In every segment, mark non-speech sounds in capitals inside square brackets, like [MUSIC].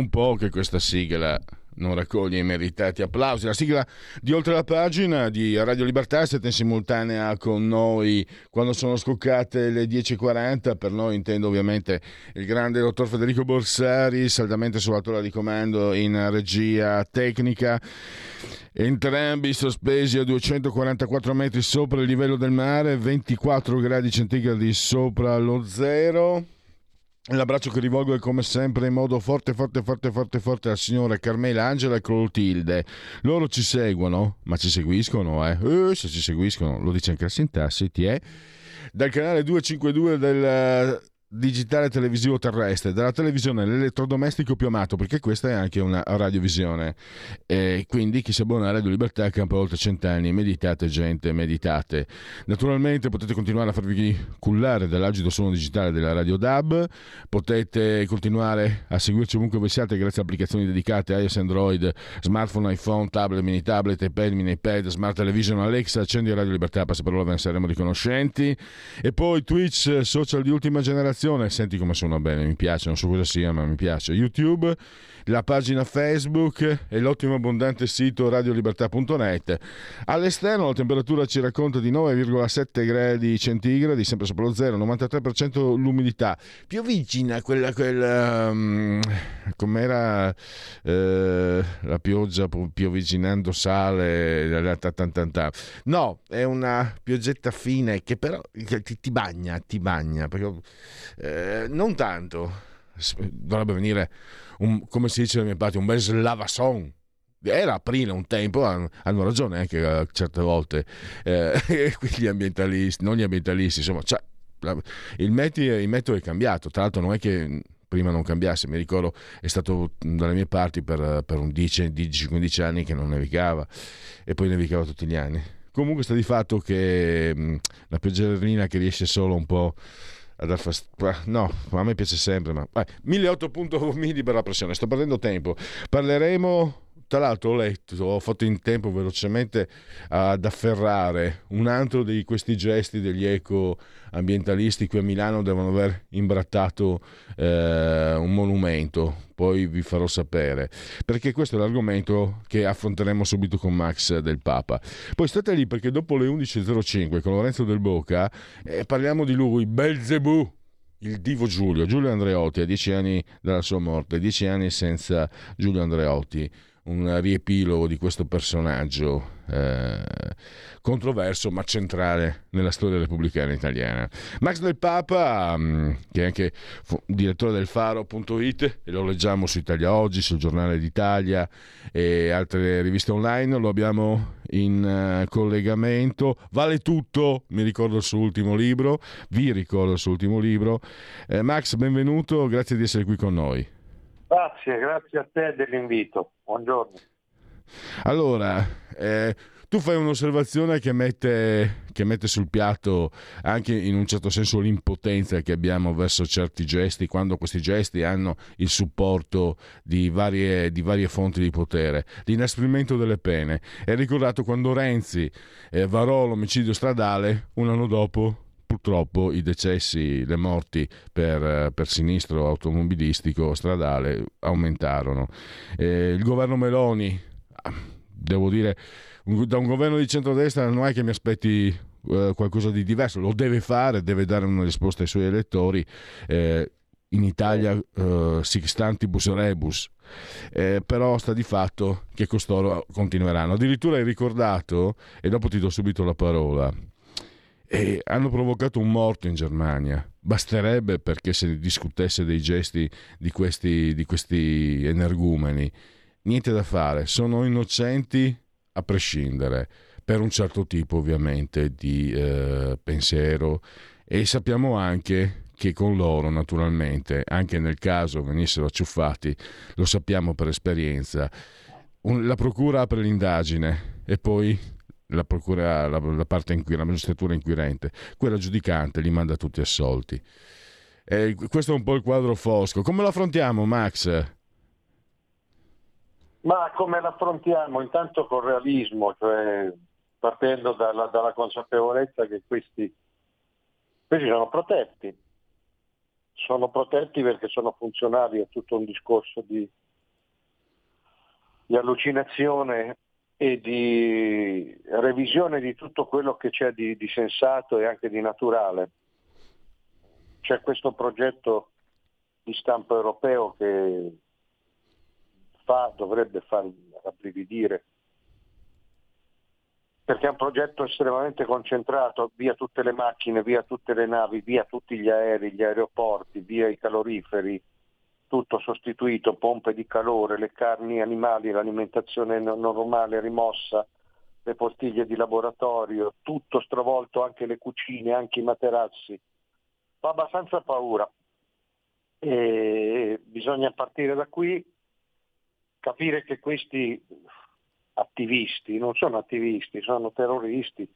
Un po' che questa sigla non raccoglie i meritati applausi. La sigla di Oltre la pagina di Radio Libertà stata in simultanea con noi quando sono scoccate le 10.40. Per noi intendo ovviamente il grande dottor Federico Borsari, saldamente sulla tolla di comando in regia tecnica. Entrambi sospesi a 244 metri sopra il livello del mare, 24 gradi centigradi sopra lo zero. L'abbraccio che rivolgo è come sempre in modo forte, forte, forte, forte, forte al signore Carmela Angela e Clotilde. Loro ci seguono, ma ci seguiscono, eh? eh se ci seguiscono, lo dice anche la sintassi, ti è. Dal canale 252 del digitale televisivo terrestre, dalla televisione all'elettrodomestico più amato, perché questa è anche una radiovisione. E quindi chi si abbona a Radio Libertà campa oltre cent'anni. Meditate, gente, meditate. Naturalmente potete continuare a farvi cullare dall'agito suono digitale della Radio DAB, potete continuare a seguirci ovunque voi siate grazie a applicazioni dedicate iOS, Android, smartphone, iPhone, tablet, mini tablet, iPad, mini iPad, smart television, Alexa, accendi Radio Libertà, passa parola, ve ne saremo riconoscenti. E poi Twitch, social di ultima generazione senti come suona bene, mi piace, non so cosa sia, ma mi piace. YouTube, la pagina Facebook e l'ottimo abbondante sito radiolibertà.net. All'esterno la temperatura ci racconta di 9,7 gradi centigradi, sempre sopra lo zero, 93% l'umidità. Più vicina a quella, quella um, com'era eh, la pioggia piovigginando sale, no, è una piogetta fine che però ti, ti bagna, ti bagna, perché eh, non tanto. Dovrebbe venire, un, come si dice da mia parte, un bel slavason. Era aprile un tempo, hanno, ragione anche uh, certe volte eh, [LAUGHS] gli ambientalisti, non gli ambientalisti, insomma, cioè, il, meti, il metodo è cambiato. Tra l'altro, non è che prima non cambiasse. Mi ricordo è stato dalle mie parti per, per un 10-15 anni che non nevicava e poi nevicava tutti gli anni. Comunque sta di fatto che mh, la pioggerina che riesce solo un po' No, a me piace sempre, ma... Vai, 1008 mili per la pressione, sto perdendo tempo. Parleremo tra l'altro ho letto, ho fatto in tempo velocemente ad afferrare un altro di questi gesti degli eco-ambientalisti qui a Milano. Devono aver imbrattato eh, un monumento, poi vi farò sapere, perché questo è l'argomento che affronteremo subito con Max del Papa. Poi state lì perché dopo le 11.05 con Lorenzo del Boca eh, parliamo di lui, Belzebù il divo Giulio, Giulio Andreotti, a dieci anni dalla sua morte, dieci anni senza Giulio Andreotti un riepilogo di questo personaggio eh, controverso ma centrale nella storia repubblicana italiana. Max del Papa, mm, che è anche direttore del Faro.it, e lo leggiamo su Italia Oggi, sul Giornale d'Italia e altre riviste online, lo abbiamo in uh, collegamento. Vale tutto, mi ricordo il suo ultimo libro, vi ricordo il suo ultimo libro. Eh, Max, benvenuto, grazie di essere qui con noi. Grazie, grazie a te dell'invito. Buongiorno. Allora, eh, tu fai un'osservazione che mette, che mette, sul piatto anche in un certo senso l'impotenza che abbiamo verso certi gesti, quando questi gesti hanno il supporto di varie, di varie fonti di potere, l'inasprimento delle pene. È ricordato quando Renzi eh, varò l'omicidio stradale, un anno dopo purtroppo i decessi, le morti per, per sinistro automobilistico stradale aumentarono. Eh, il governo Meloni, devo dire, da un governo di centrodestra non è che mi aspetti eh, qualcosa di diverso, lo deve fare, deve dare una risposta ai suoi elettori. Eh, in Italia uh, sixtantibus rebus, eh, però sta di fatto che costoro continueranno. Addirittura hai ricordato, e dopo ti do subito la parola, e hanno provocato un morto in Germania. basterebbe perché se discutesse dei gesti di questi, di questi energumeni. Niente da fare, sono innocenti a prescindere, per un certo tipo ovviamente di eh, pensiero e sappiamo anche che con loro naturalmente, anche nel caso venissero acciuffati, lo sappiamo per esperienza, un, la procura apre l'indagine e poi la, procura, la, la parte inquir- la magistratura inquirente, quella giudicante li manda tutti assolti. E questo è un po' il quadro fosco. Come lo affrontiamo, Max? Ma come l'affrontiamo? Intanto con realismo, cioè partendo dalla, dalla consapevolezza che questi, questi sono protetti. Sono protetti perché sono funzionali a tutto un discorso di, di allucinazione e di revisione di tutto quello che c'è di, di sensato e anche di naturale. C'è questo progetto di stampo europeo che fa, dovrebbe far rabbrividire, perché è un progetto estremamente concentrato, via tutte le macchine, via tutte le navi, via tutti gli aerei, gli aeroporti, via i caloriferi, tutto sostituito, pompe di calore, le carni animali, l'alimentazione normale rimossa, le postiglie di laboratorio, tutto stravolto, anche le cucine, anche i materassi. Fa abbastanza paura. E bisogna partire da qui, capire che questi attivisti non sono attivisti, sono terroristi.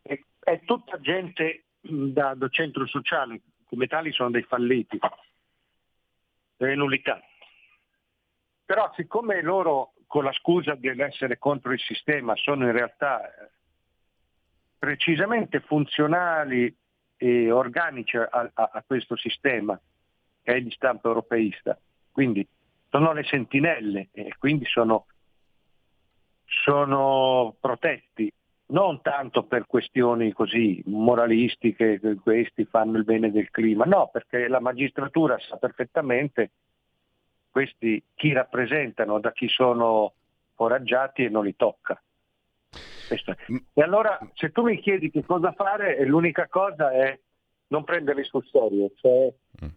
E, è tutta gente da, da centro sociale, come tali sono dei falliti delle nullità. Però siccome loro con la scusa dell'essere contro il sistema sono in realtà eh, precisamente funzionali e organici a, a, a questo sistema che è di stampo europeista, quindi sono le sentinelle e quindi sono, sono protetti non tanto per questioni così moralistiche, che questi fanno il bene del clima, no, perché la magistratura sa perfettamente questi chi rappresentano, da chi sono foraggiati e non li tocca. Mm. E allora se tu mi chiedi che cosa fare, l'unica cosa è non prenderli sul serio. Cioè, mm.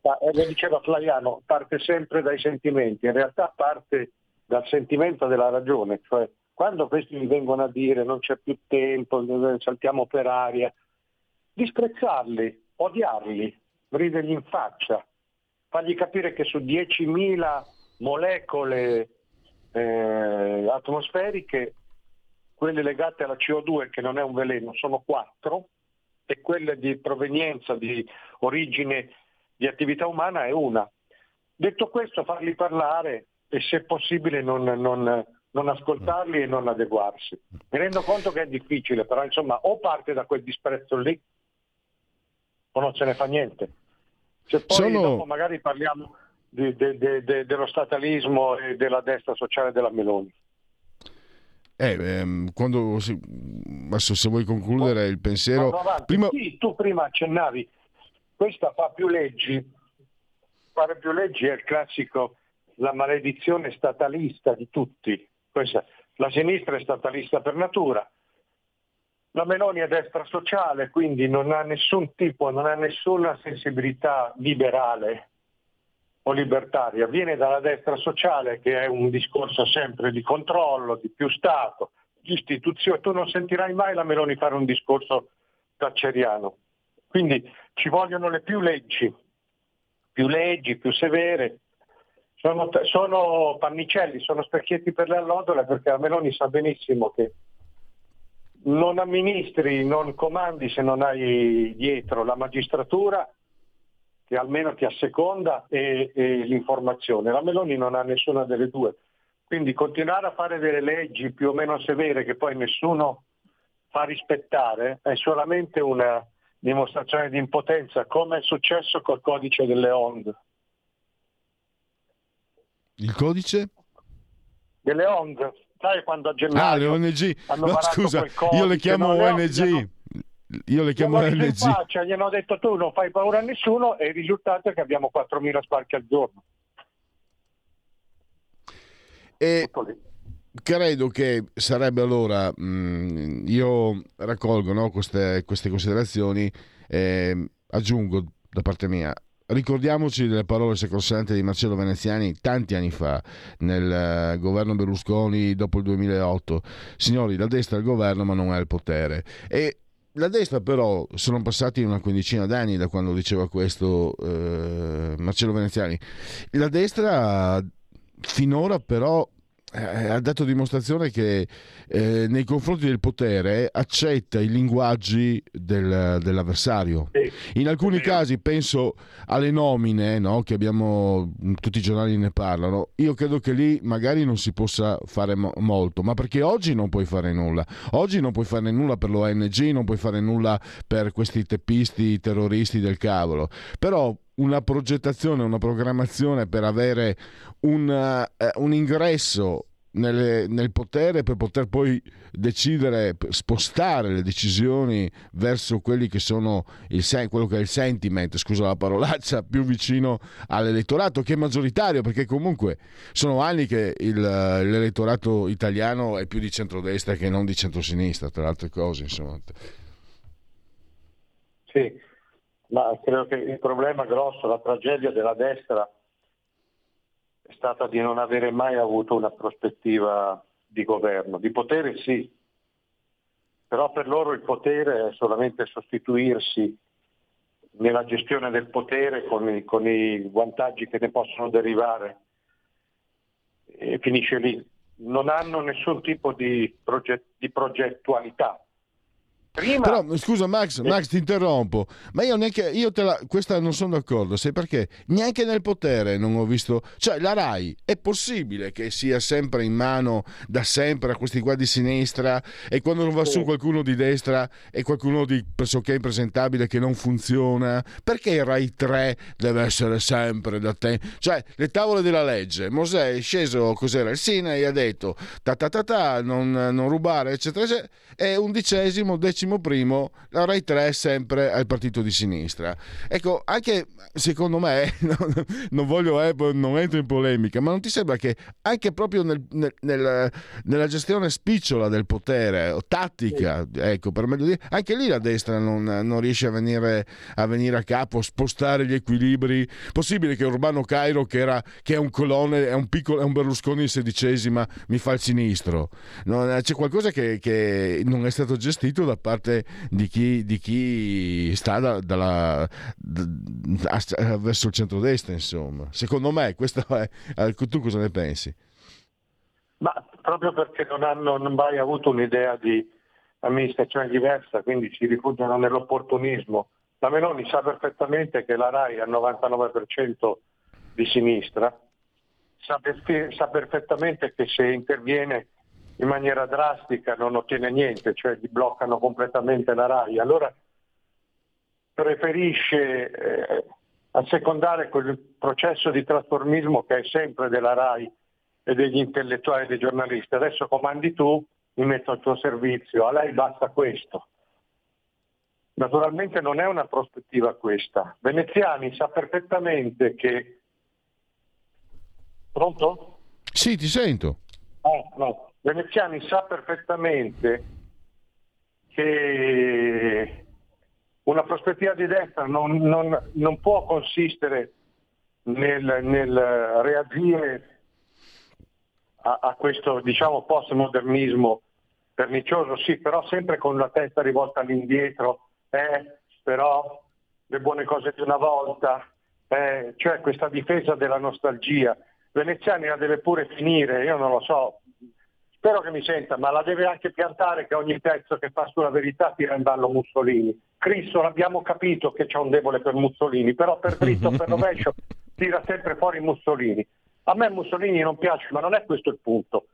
eh, lo diceva Flaiano, parte sempre dai sentimenti, in realtà parte dal sentimento della ragione, cioè quando questi mi vengono a dire non c'è più tempo, saltiamo per aria, disprezzarli, odiarli, ridergli in faccia, fargli capire che su 10.000 molecole eh, atmosferiche, quelle legate alla CO2 che non è un veleno sono 4 e quelle di provenienza, di origine di attività umana è una. Detto questo farli parlare e se possibile non, non non ascoltarli e non adeguarsi. Mi rendo conto che è difficile, però insomma o parte da quel disprezzo lì o non se ne fa niente. Se poi Sono... dopo magari parliamo di, de, de, de, dello statalismo e della destra sociale della Meloni. Eh, ehm, quando si... adesso se vuoi concludere il pensiero... Prima... Sì, tu prima accennavi, questa fa più leggi, fare più leggi è il classico, la maledizione statalista di tutti, questa, la sinistra è statalista per natura, la Meloni è destra sociale, quindi non ha nessun tipo, non ha nessuna sensibilità liberale o libertaria, viene dalla destra sociale che è un discorso sempre di controllo, di più Stato, di istituzione. Tu non sentirai mai la Meloni fare un discorso thatcheriano. Quindi ci vogliono le più leggi, più leggi, più severe, sono, sono, pannicelli, sono specchietti per le allodole perché la Meloni sa benissimo che non amministri, non comandi se non hai dietro la magistratura che almeno ti asseconda e, e l'informazione. La Meloni non ha nessuna delle due. Quindi continuare a fare delle leggi più o meno severe che poi nessuno fa rispettare è solamente una dimostrazione di impotenza, come è successo col codice delle ONG. Il codice? Delle ONG. Sai quando a gennaio Ah, le ONG. No, scusa, io le chiamo ONG. Io le chiamo ONG. Faccia, gli hanno detto tu non fai paura a nessuno e il risultato è che abbiamo 4.000 sbarchi al giorno. E credo che sarebbe allora, mh, mm, io raccolgo no, queste, queste, considerazioni, eh, aggiungo da parte mia, ricordiamoci delle parole sacrosante di Marcello Veneziani tanti anni fa nel uh, governo Berlusconi dopo il 2008. Signori, la destra è il governo ma non ha il potere. E la destra però sono passati una quindicina d'anni da quando diceva questo uh, Marcello Veneziani. La destra finora però eh, ha dato dimostrazione che eh, nei confronti del potere accetta i linguaggi del, dell'avversario. In alcuni casi penso alle nomine, no, che abbiamo, tutti i giornali ne parlano, io credo che lì magari non si possa fare mo- molto, ma perché oggi non puoi fare nulla. Oggi non puoi fare nulla per l'ONG, non puoi fare nulla per questi teppisti terroristi del cavolo. Però una progettazione, una programmazione per avere un, uh, un ingresso nelle, nel potere per poter poi decidere, spostare le decisioni verso quelli che sono il, quello che è il sentiment, scusa la parolaccia, [LAUGHS] più vicino all'elettorato che è maggioritario, perché comunque sono anni che il, l'elettorato italiano è più di centrodestra che non di centrosinistra, tra le altre cose. Insomma. Sì, ma credo che il problema grosso, la tragedia della destra è stata di non avere mai avuto una prospettiva di governo. Di potere sì, però per loro il potere è solamente sostituirsi nella gestione del potere con i, con i vantaggi che ne possono derivare e finisce lì. Non hanno nessun tipo di, proget- di progettualità Prima... Però scusa Max, Max ti interrompo, ma io neanche io te la, questa non sono d'accordo, sai perché? Neanche nel potere non ho visto, cioè la RAI è possibile che sia sempre in mano da sempre a questi qua di sinistra e quando non va su qualcuno di destra e qualcuno di pressoché impresentabile che non funziona, perché il RAI 3 deve essere sempre da te? Cioè le tavole della legge, Mosè è sceso, cos'era il Sinai ha detto ta ta ta ta, non, non rubare eccetera eccetera, e undicesimo, decimo primo, la Rai 3 è sempre al partito di sinistra. Ecco, anche secondo me, [LAUGHS] non, voglio, eh, non entro in polemica, ma non ti sembra che anche proprio nel, nel, nel, nella gestione spicciola del potere, o tattica, ecco, per meglio dire, anche lì la destra non, non riesce a venire, a venire, a capo, spostare gli equilibri. Possibile che Urbano Cairo, che, era, che è un colone, è un, piccolo, è un Berlusconi in sedicesima, mi fa il sinistro? Non, c'è qualcosa che, che non è stato gestito da parte parte di chi, di chi sta da, dalla, da, verso il centrodestra, insomma. Secondo me, questo è, tu cosa ne pensi? Ma proprio perché non hanno mai avuto un'idea di amministrazione diversa, quindi si rifugiano nell'opportunismo. La Meloni sa perfettamente che la RAI è al 99% di sinistra, sa, per, sa perfettamente che se interviene in maniera drastica non ottiene niente, cioè gli bloccano completamente la RAI. Allora preferisce eh, assecondare quel processo di trasformismo che è sempre della RAI e degli intellettuali e dei giornalisti. Adesso comandi tu, mi metto al tuo servizio, a lei basta questo. Naturalmente non è una prospettiva questa. Veneziani sa perfettamente che... Pronto? Sì, ti sento. Ah, no. Veneziani sa perfettamente che una prospettiva di destra non, non, non può consistere nel, nel reagire a, a, questo diciamo postmodernismo pernicioso, sì, però sempre con la testa rivolta all'indietro, eh, però le buone cose di una volta, eh, cioè questa difesa della nostalgia. Veneziani la deve pure finire, io non lo so, spero che mi senta, ma la deve anche piantare che ogni pezzo che fa sulla verità tira in ballo Mussolini. Cristo l'abbiamo capito che c'è un debole per Mussolini, però per dritto per rovescio [LAUGHS] tira sempre fuori Mussolini. A me Mussolini non piace, ma non è questo il punto.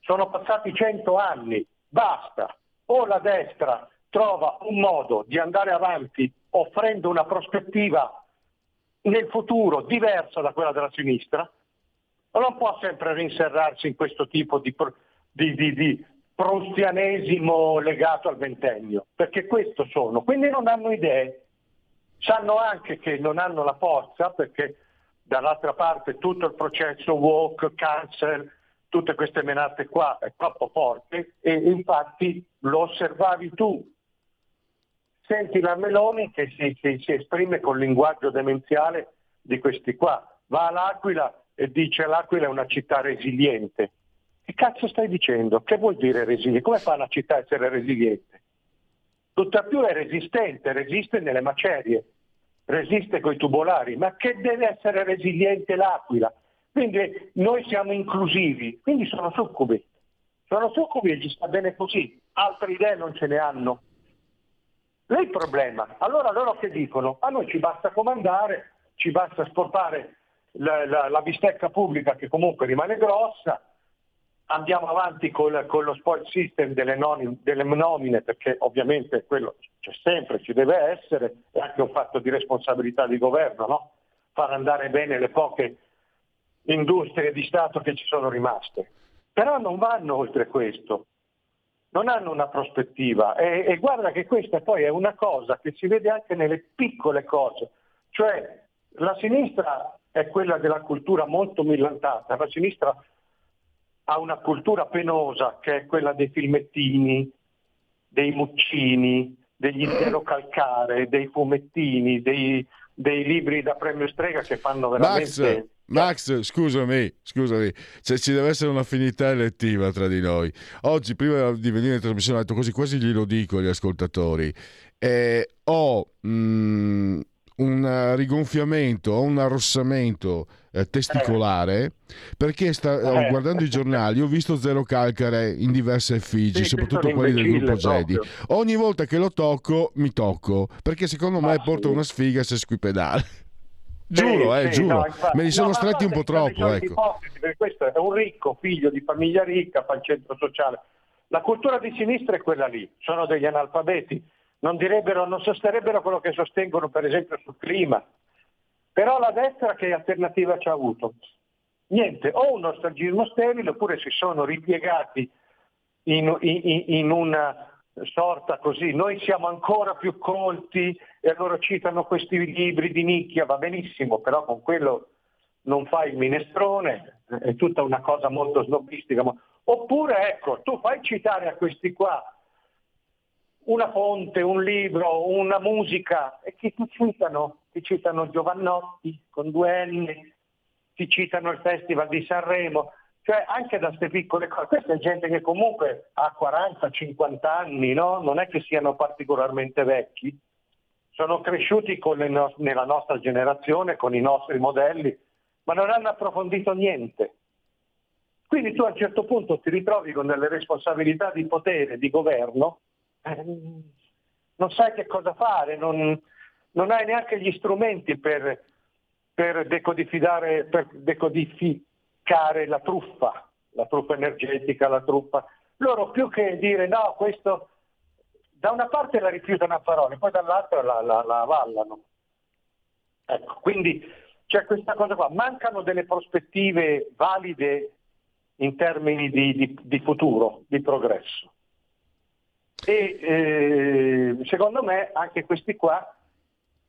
Sono passati cento anni, basta. O la destra trova un modo di andare avanti offrendo una prospettiva nel futuro diversa da quella della sinistra, o non può sempre rinserrarsi in questo tipo di, di, di, di proustianesimo legato al ventennio, perché questo sono. Quindi non hanno idee, sanno anche che non hanno la forza, perché dall'altra parte tutto il processo walk, cancel, tutte queste menate qua è troppo forte e infatti lo osservavi tu. senti la Meloni che si, si, si esprime col linguaggio demenziale di questi qua. Va all'Aquila e dice l'Aquila è una città resiliente. Che cazzo stai dicendo? Che vuol dire resiliente? Come fa una città a essere resiliente? Tutt'al più è resistente, resiste nelle macerie, resiste con i tubolari, ma che deve essere resiliente l'Aquila? Quindi noi siamo inclusivi, quindi sono succubi. Sono succubi e gli sta bene così, altre idee non ce ne hanno. Lì il problema. Allora loro che dicono? A noi ci basta comandare, ci basta sportare la, la, la bistecca pubblica che comunque rimane grossa, andiamo avanti col, con lo spoil system delle, non, delle, nomine perché ovviamente quello c'è sempre, ci deve essere, è anche un fatto di responsabilità di governo, no? far andare bene le poche industrie di Stato che ci sono rimaste. Però non vanno oltre questo, non hanno una prospettiva e, e guarda che questa poi è una cosa che si vede anche nelle piccole cose, cioè la sinistra è quella della cultura molto millantata, la sinistra ha una cultura penosa che è quella dei filmettini, dei muccini, degli intero calcare, dei fumettini, dei, dei libri da premio strega che fanno veramente... Max. Max, scusami, scusami, cioè, ci deve essere un'affinità elettiva tra di noi. Oggi, prima di venire in trasmissione, ho detto così, quasi glielo dico agli ascoltatori. Eh, ho mh, mm, un rigonfiamento o un arrossamento eh, testicolare perché sta, eh. guardando i giornali ho visto Zero Calcare in diverse effigi, sì, soprattutto quelli del gruppo Zedi. Ogni volta che lo tocco mi tocco perché secondo me ah, porta sì. una sfiga se squipedale. Giuro, sì, eh, sì, giuro. No, me li sono no, stretti un po' troppo. Ecco. questo è un ricco, figlio di famiglia ricca, fa il centro sociale. La cultura di sinistra è quella lì, sono degli analfabeti, non, direbbero, non sosterebbero quello che sostengono per esempio sul clima. Però la destra che alternativa ci ha avuto? Niente, o un nostalgismo sterile oppure si sono ripiegati in, in, in una sorta così, noi siamo ancora più colti e allora citano questi libri di nicchia, va benissimo, però con quello non fai il minestrone, è tutta una cosa molto snobistica. Oppure ecco, tu fai citare a questi qua una fonte, un libro, una musica e chi ti citano? Ti citano Giovannotti con due N, ti citano il Festival di Sanremo, cioè anche da queste piccole cose. Questa è gente che comunque ha 40-50 anni, no? non è che siano particolarmente vecchi, sono cresciuti no- nella nostra generazione, con i nostri modelli, ma non hanno approfondito niente. Quindi tu a un certo punto ti ritrovi con delle responsabilità di potere, di governo, non sai che cosa fare, non, non hai neanche gli strumenti per, per, decodificare, per decodificare la truffa, la truffa energetica, la truffa. Loro più che dire no, questo da una parte la rifiutano a parole, poi dall'altra la, la, la avallano. Ecco, quindi c'è questa cosa qua, mancano delle prospettive valide in termini di, di, di futuro, di progresso. E eh, secondo me anche questi qua,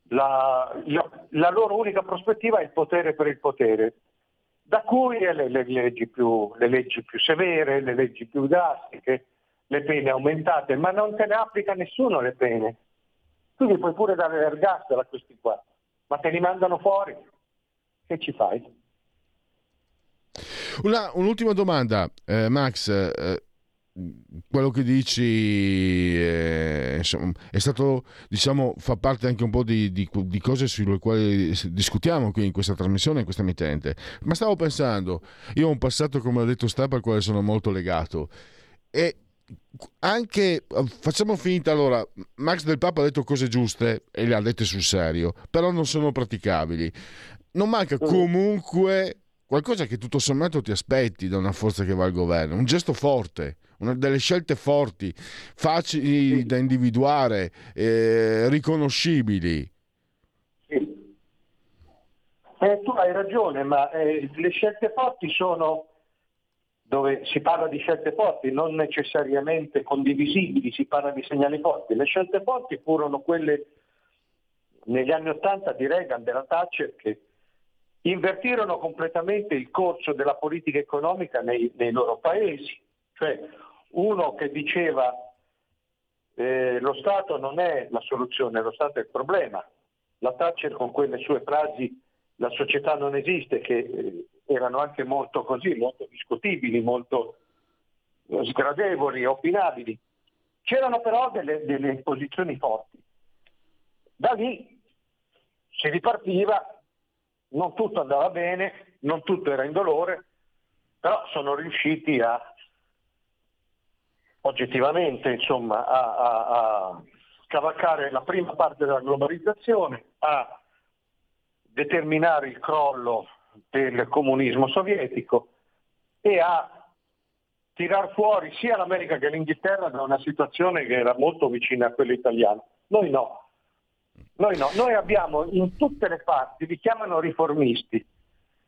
la, la, la, loro unica prospettiva è il potere per il potere, da cui le, le, le, leggi, più, le leggi più severe, le leggi più drastiche, le pene aumentate, ma non te ne applica nessuno le pene. Quindi puoi pure dare l'ergastolo a questi qua, ma te li mandano fuori. Che ci fai? Una, un'ultima domanda, eh, Max. Eh, quello che dici è, eh, insomma, è, stato, diciamo, fa parte anche un po' di, di, di, cose sulle quali discutiamo qui in questa trasmissione, in questa emittente. Ma stavo pensando, io ho un passato, come ha detto Stampa, al quale sono molto legato. E anche facciamo finta allora Max del Papa ha detto cose giuste e le ha dette sul serio però non sono praticabili non manca mm. comunque qualcosa che tutto sommato ti aspetti da una forza che va al governo un gesto forte una delle scelte forti facili da individuare eh, riconoscibili sì. eh, tu hai ragione ma eh, le scelte forti sono dove si parla di scelte forti, non necessariamente condivisibili, si parla di segnali forti. Le scelte forti furono quelle negli anni Ottanta di Reagan, della Thatcher, che invertirono completamente il corso della politica economica nei, nei loro paesi. Cioè uno che diceva eh, lo Stato non è la soluzione, lo Stato è il problema. La Thatcher con quelle sue frasi la società non esiste, che eh, erano anche molto così, molto discutibili, molto eh, sgradevoli, opinabili. C'erano però delle, delle posizioni forti. Da lì si ripartiva, non tutto andava bene, non tutto era indolore, però sono riusciti a oggettivamente insomma, a, a, a cavalcare la prima parte della globalizzazione, a determinare il crollo del comunismo sovietico e a tirar fuori sia l'America che l'Inghilterra da una situazione che era molto vicina a quella italiana. Noi no. Noi no. Noi abbiamo in tutte le parti, li chiamano riformisti.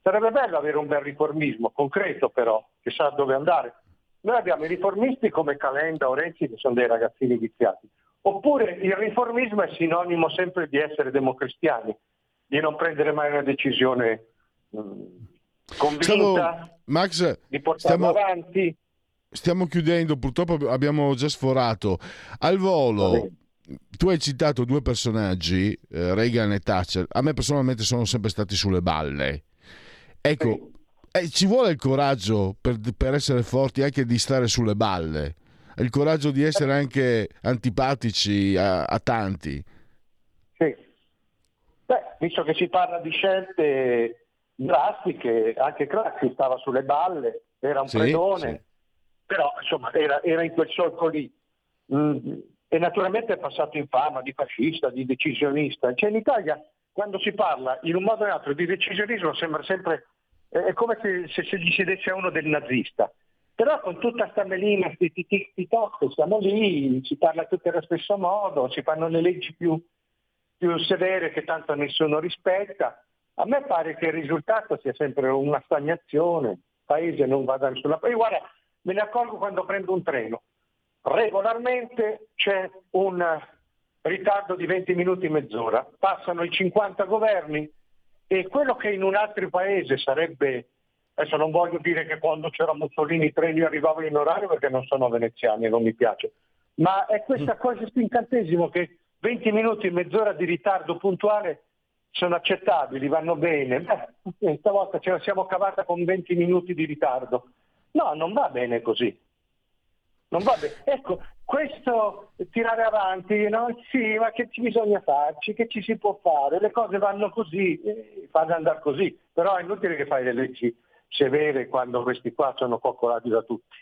Sarebbe bello avere un bel riformismo, concreto però, che sa dove andare. Noi abbiamo i riformisti come Calenda o Renzi che sono dei ragazzini viziati. Oppure il riformismo è sinonimo sempre di essere democristiani, di non prendere mai una decisione mh, convinta, Stavo, Max, di portarla stiamo, avanti. Stiamo chiudendo, purtroppo abbiamo già sforato. Al volo, tu hai citato due personaggi, eh, Reagan e Thatcher. A me personalmente sono sempre stati sulle balle. Ecco. Eh, ci vuole il coraggio per, per essere forti anche di stare sulle balle. Il coraggio di essere anche antipatici a, a tanti. Sì. Beh, visto che si parla di scelte drastiche, anche Craxi stava sulle balle, era un Sì, predone, sì. però insomma era, era in quel solco lì. Mm, E naturalmente è passato in fama di fascista, di decisionista. Cioè in Italia quando si parla in un modo o in altro di decisionismo sembra sempre, è come se, se, se gli a uno del nazista. Però con tutta sta melina, sti tic tic toc, siamo lì, si parla tutti allo stesso modo, si fanno le leggi più, più severe che tanto nessuno rispetta. A me pare che il risultato sia sempre una stagnazione, il paese non va da nessuna parte. Guarda, me ne accorgo quando prendo un treno. Regolarmente c'è un ritardo di 20 minuti e mezz'ora, passano i 50 governi e quello che in un altro paese sarebbe, adesso non voglio dire che quando c'era Mussolini i treni arrivavano in orario perché non sono veneziani e non mi piace, ma è questa cosa, questo incantesimo che 20 minuti e mezz'ora di ritardo puntuale sono accettabili, vanno bene. Beh, stavolta ce la siamo cavata con 20 minuti di ritardo. No, non va bene così. Non va bene. Ecco, questo tirare avanti, no? sì, ma che ci bisogna farci, che ci si può fare, le cose vanno così, eh, fanno andare così, però è inutile che fai le leggi severe quando questi qua sono coccolati da tutti.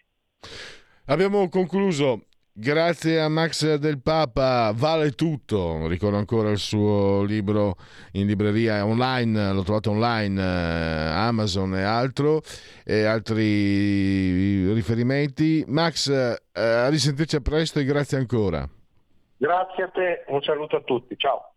Abbiamo concluso. Grazie a Max del Papa, vale tutto. Ricordo ancora il suo libro in libreria online, l'ho trovato online, eh, Amazon e altro, e altri riferimenti. Max, eh, a risentirci a presto e grazie ancora. Grazie a te, un saluto a tutti, ciao.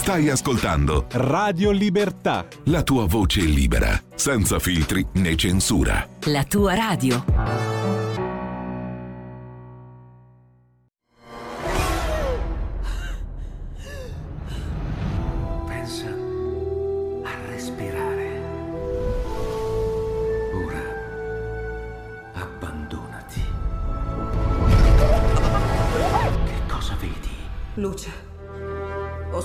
Stai ascoltando Radio Libertà. la tua voce libera, senza filtri né censura. La tua radio. Pensa a respirare. Ora abbandonati. Che cosa vedi? Luce.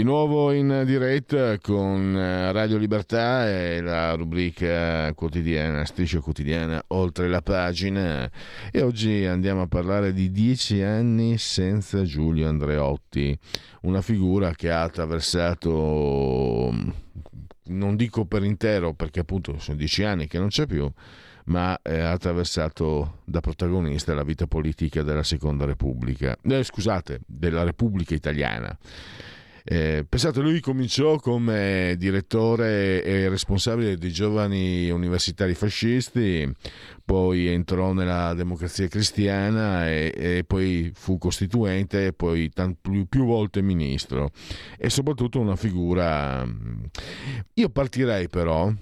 Di nuovo in diretta con eh, Radio Libertà e la rubrica quotidiana, striscia quotidiana oltre la pagina e oggi andiamo a parlare di dieci anni senza Giulio Andreotti, una figura che ha attraversato, non dico per intero perché appunto sono dieci anni che non c'è più, ma eh, ha attraversato da protagonista la vita politica della Seconda Repubblica, eh, scusate, della Repubblica Italiana. Eh, pensate, lui cominciò come direttore e responsabile di giovani universitari fascisti, poi entrò nella democrazia cristiana e, e poi fu costituente e poi tant, più, più, volte ministro e soprattutto una figura... Io partirei però,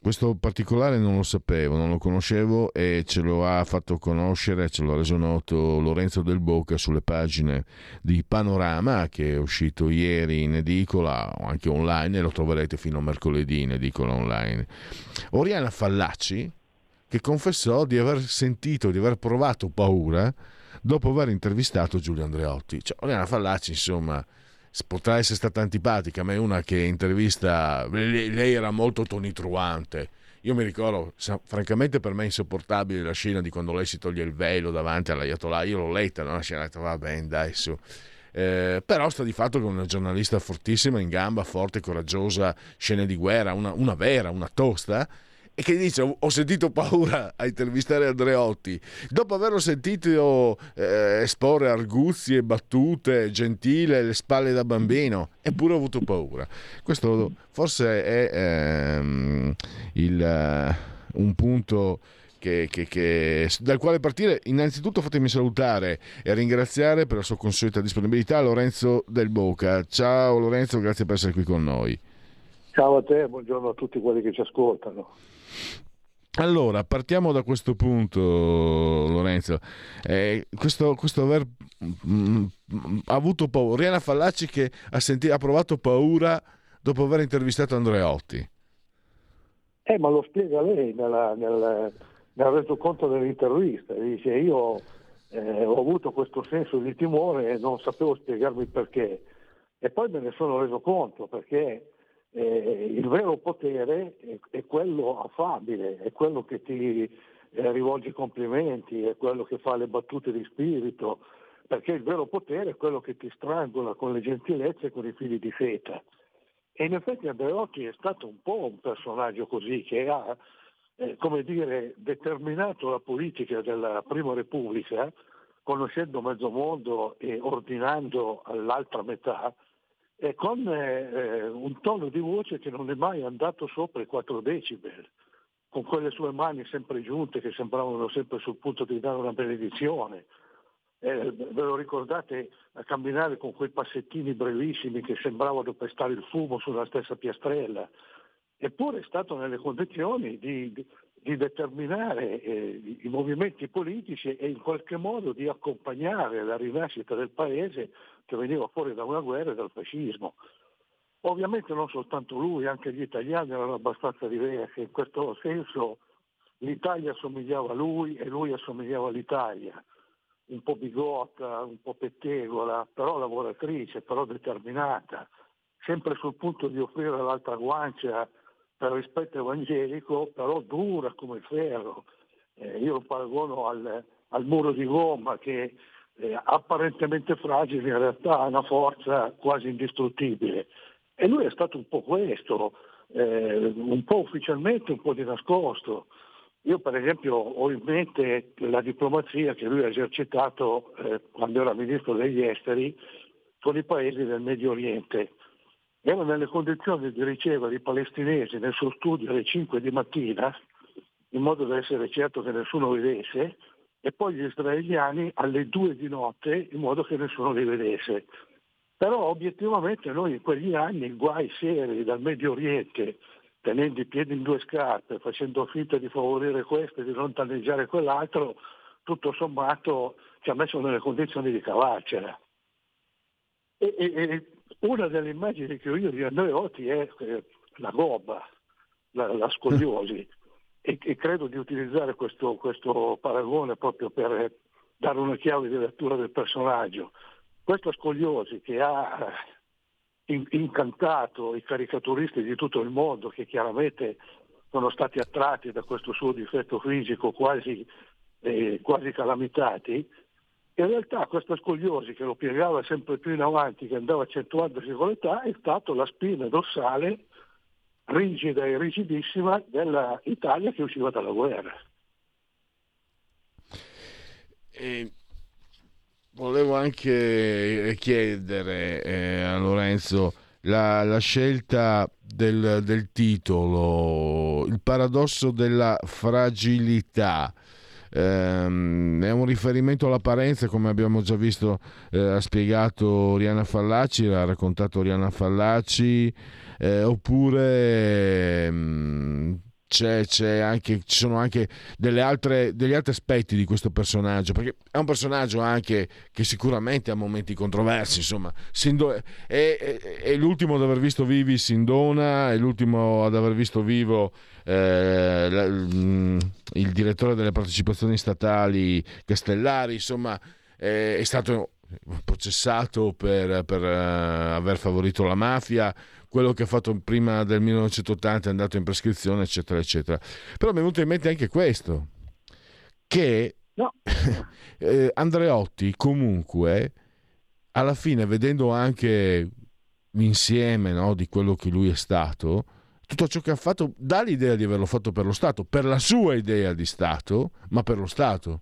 questo particolare non lo sapevo, non lo conoscevo e ce lo ha fatto conoscere, ce l'ha reso noto Lorenzo Del Bocca sulle pagine di Panorama che è uscito ieri in edicola o anche online e lo troverete fino a mercoledì in edicola online. Oriana Fallaci che confessò di aver sentito, di aver provato paura dopo aver intervistato Giulio Andreotti. Cioè, Oriana Fallaci, insomma, potrà essere stata antipatica, ma è una che intervista, lei, era molto tonitruante, io mi ricordo, francamente per me è insopportabile la scena di quando lei si toglie il velo davanti all'Ayatollah. Io l'ho letta, no? la scena, ho detto va bene, dai su. Eh, però sta di fatto che una giornalista fortissima, in gamba, forte, coraggiosa, scene di guerra, una, una vera, una tosta, e che dice ho sentito paura a intervistare Andreotti dopo averlo sentito eh, esporre arguzie, battute, gentile, le spalle da bambino eppure ho avuto paura. Questo forse è ehm, il, uh, un punto che, che, che, dal quale partire. Innanzitutto fatemi salutare e ringraziare per la sua consueta disponibilità Lorenzo Del Boca. Ciao Lorenzo grazie per essere qui con noi. Ciao a te buongiorno a tutti quelli che ci ascoltano allora, partiamo da questo punto, Lorenzo. Eh, questo, questo, aver mh, mm, mm, avuto paura, Riana Fallaci che ha, sentito, ha provato paura dopo aver intervistato Andreotti. Eh, ma lo spiega lei nella, nel, nel resoconto dell'intervista. Dice, io eh, ho avuto questo senso di timore e non sapevo spiegarmi perché. E poi me ne sono reso conto perché eh, il vero potere è, è, quello affabile, è quello che ti eh, rivolge i complimenti, è quello che fa le battute di spirito, perché il vero potere è quello che ti strangola con le gentilezze e con i fili di seta. E in effetti Andreotti è stato un po' un personaggio così che ha, eh, come dire, determinato la politica della Prima Repubblica, conoscendo mezzo mondo e ordinando all'altra metà, e con eh, un tono di voce che non è mai andato sopra i 4 decibel, con quelle sue mani sempre giunte che sembravano sempre sul punto di dare una benedizione. Eh, ve lo ricordate a camminare con quei passettini brevissimi che sembravano pestare il fumo sulla stessa piastrella? Eppure è stato nelle condizioni di, di, di determinare eh, i movimenti politici e in qualche modo di accompagnare la rinascita del paese che veniva fuori da una guerra e dal fascismo. Ovviamente non soltanto lui, anche gli italiani erano abbastanza diversi, in questo senso l'Italia assomigliava a lui e lui assomigliava all'Italia, un po' bigotta, un po' pettegola, però lavoratrice, però determinata, sempre sul punto di offrire l'altra guancia per rispetto evangelico, però dura come il ferro. Eh, io lo paragono al, al muro di gomma che eh, apparentemente fragile, in realtà ha una forza quasi indistruttibile. E lui è stato un po' questo, eh, un po' ufficialmente, un po' di nascosto. Io per esempio ho in mente la diplomazia che lui ha esercitato eh, quando era ministro degli esteri con i paesi del Medio Oriente. Era nelle condizioni di ricevere i palestinesi nel suo studio alle 5 di mattina, in modo da essere certo che nessuno vedesse, e poi gli israeliani alle due di notte in modo che nessuno li vedesse. Però obiettivamente noi in quegli anni guai seri dal Medio Oriente, tenendo i piedi in due scarpe, facendo finta di favorire questo e di non danneggiare quell'altro, tutto sommato ci ha messo nelle condizioni di cavarcela. E, e, e una delle immagini che ho io di Andreotti è eh, la gobba, la, la scoliosi [LAUGHS] e, e credo di utilizzare questo, questo paragone proprio per dare una chiave di lettura del personaggio. Questo Scogliosi che ha incantato i caricaturisti di tutto il mondo che chiaramente sono stati attratti da questo suo difetto fisico quasi, eh, quasi calamitati, in realtà questo Scogliosi che lo piegava sempre più in avanti, che andava accentuandosi con l'età, è stato la spina dorsale rigida e rigidissima dell'Italia che usciva dalla guerra. E volevo anche chiedere eh, a Lorenzo la, la scelta del, del, titolo, il paradosso della fragilità. Um, è un riferimento all'apparenza, come abbiamo già visto, eh, ha spiegato Riana Fallaci, l'ha raccontato Riana Fallaci eh, oppure mh, mm, c'è, c'è anche, ci sono anche altre, degli altri aspetti di questo personaggio, perché è un personaggio anche che sicuramente ha momenti controversi, insomma, è, è, è, l'ultimo ad aver visto vivi Sindona, è l'ultimo ad aver visto vivo eh, mm, il direttore delle partecipazioni statali Castellari, insomma, è stato processato per, per uh, aver favorito la mafia, quello che ha fatto prima del 1980 è andato in prescrizione, eccetera, eccetera. Però mi è venuto in mente anche questo, che no. [LAUGHS] eh, Andreotti comunque, alla fine, vedendo anche l'insieme no, di quello che lui è stato, tutto ciò che ha fatto dà l'idea di averlo fatto per lo Stato, per la sua idea di Stato, ma per lo Stato.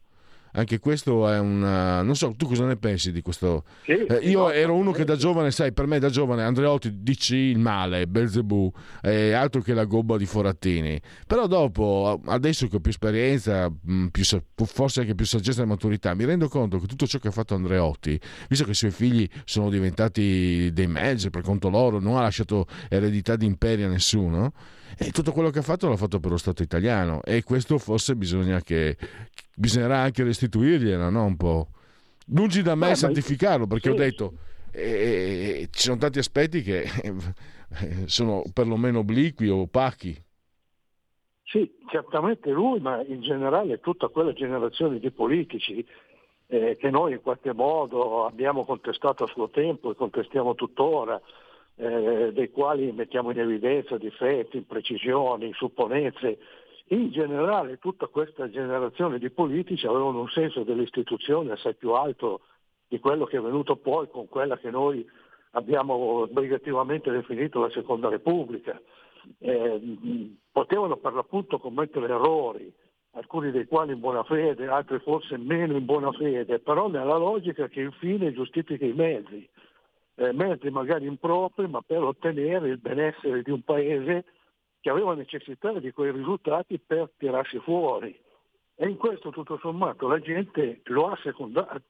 Anche questo è un... non so, tu cosa ne pensi di questo? Sì, eh, io ero uno che da giovane, sai, per me da giovane Andreotti dici il male, Belzebù, è altro che la gobba di Forattini. Però dopo, adesso che ho più esperienza, mm, più, forse anche più saggezza e maturità, mi rendo conto che tutto ciò che ha fatto Andreotti, visto che i suoi figli sono diventati dei mezzi per conto loro, non ha lasciato eredità di imperi a nessuno, e tutto quello che ha fatto l'ha fatto per lo Stato italiano e questo forse bisogna che bisognerà anche restituirglielo, no? Un po'. Lungi da me eh, santificarlo, perché sì. ho detto eh, eh, ci sono tanti aspetti che eh, sono perlomeno obliqui o opachi. Sì, certamente lui, ma in generale tutta quella generazione di politici eh, che noi in qualche modo abbiamo contestato a suo tempo e contestiamo tuttora, eh, dei quali mettiamo in evidenza difetti, imprecisioni, supponenze. In generale tutta questa generazione di politici avevano un senso delle istituzioni assai più alto di quello che è venuto poi con quella che noi abbiamo sbrigativamente definito la Seconda Repubblica. Eh, potevano per l'appunto commettere errori, alcuni dei quali in buona fede, altri forse meno in buona fede, però nella logica che il fine giustifica i mezzi eh, mezzi magari impropri, ma per ottenere il benessere di un paese che aveva necessità di quei risultati per tirarsi fuori. E in questo tutto sommato la gente lo ha secondato,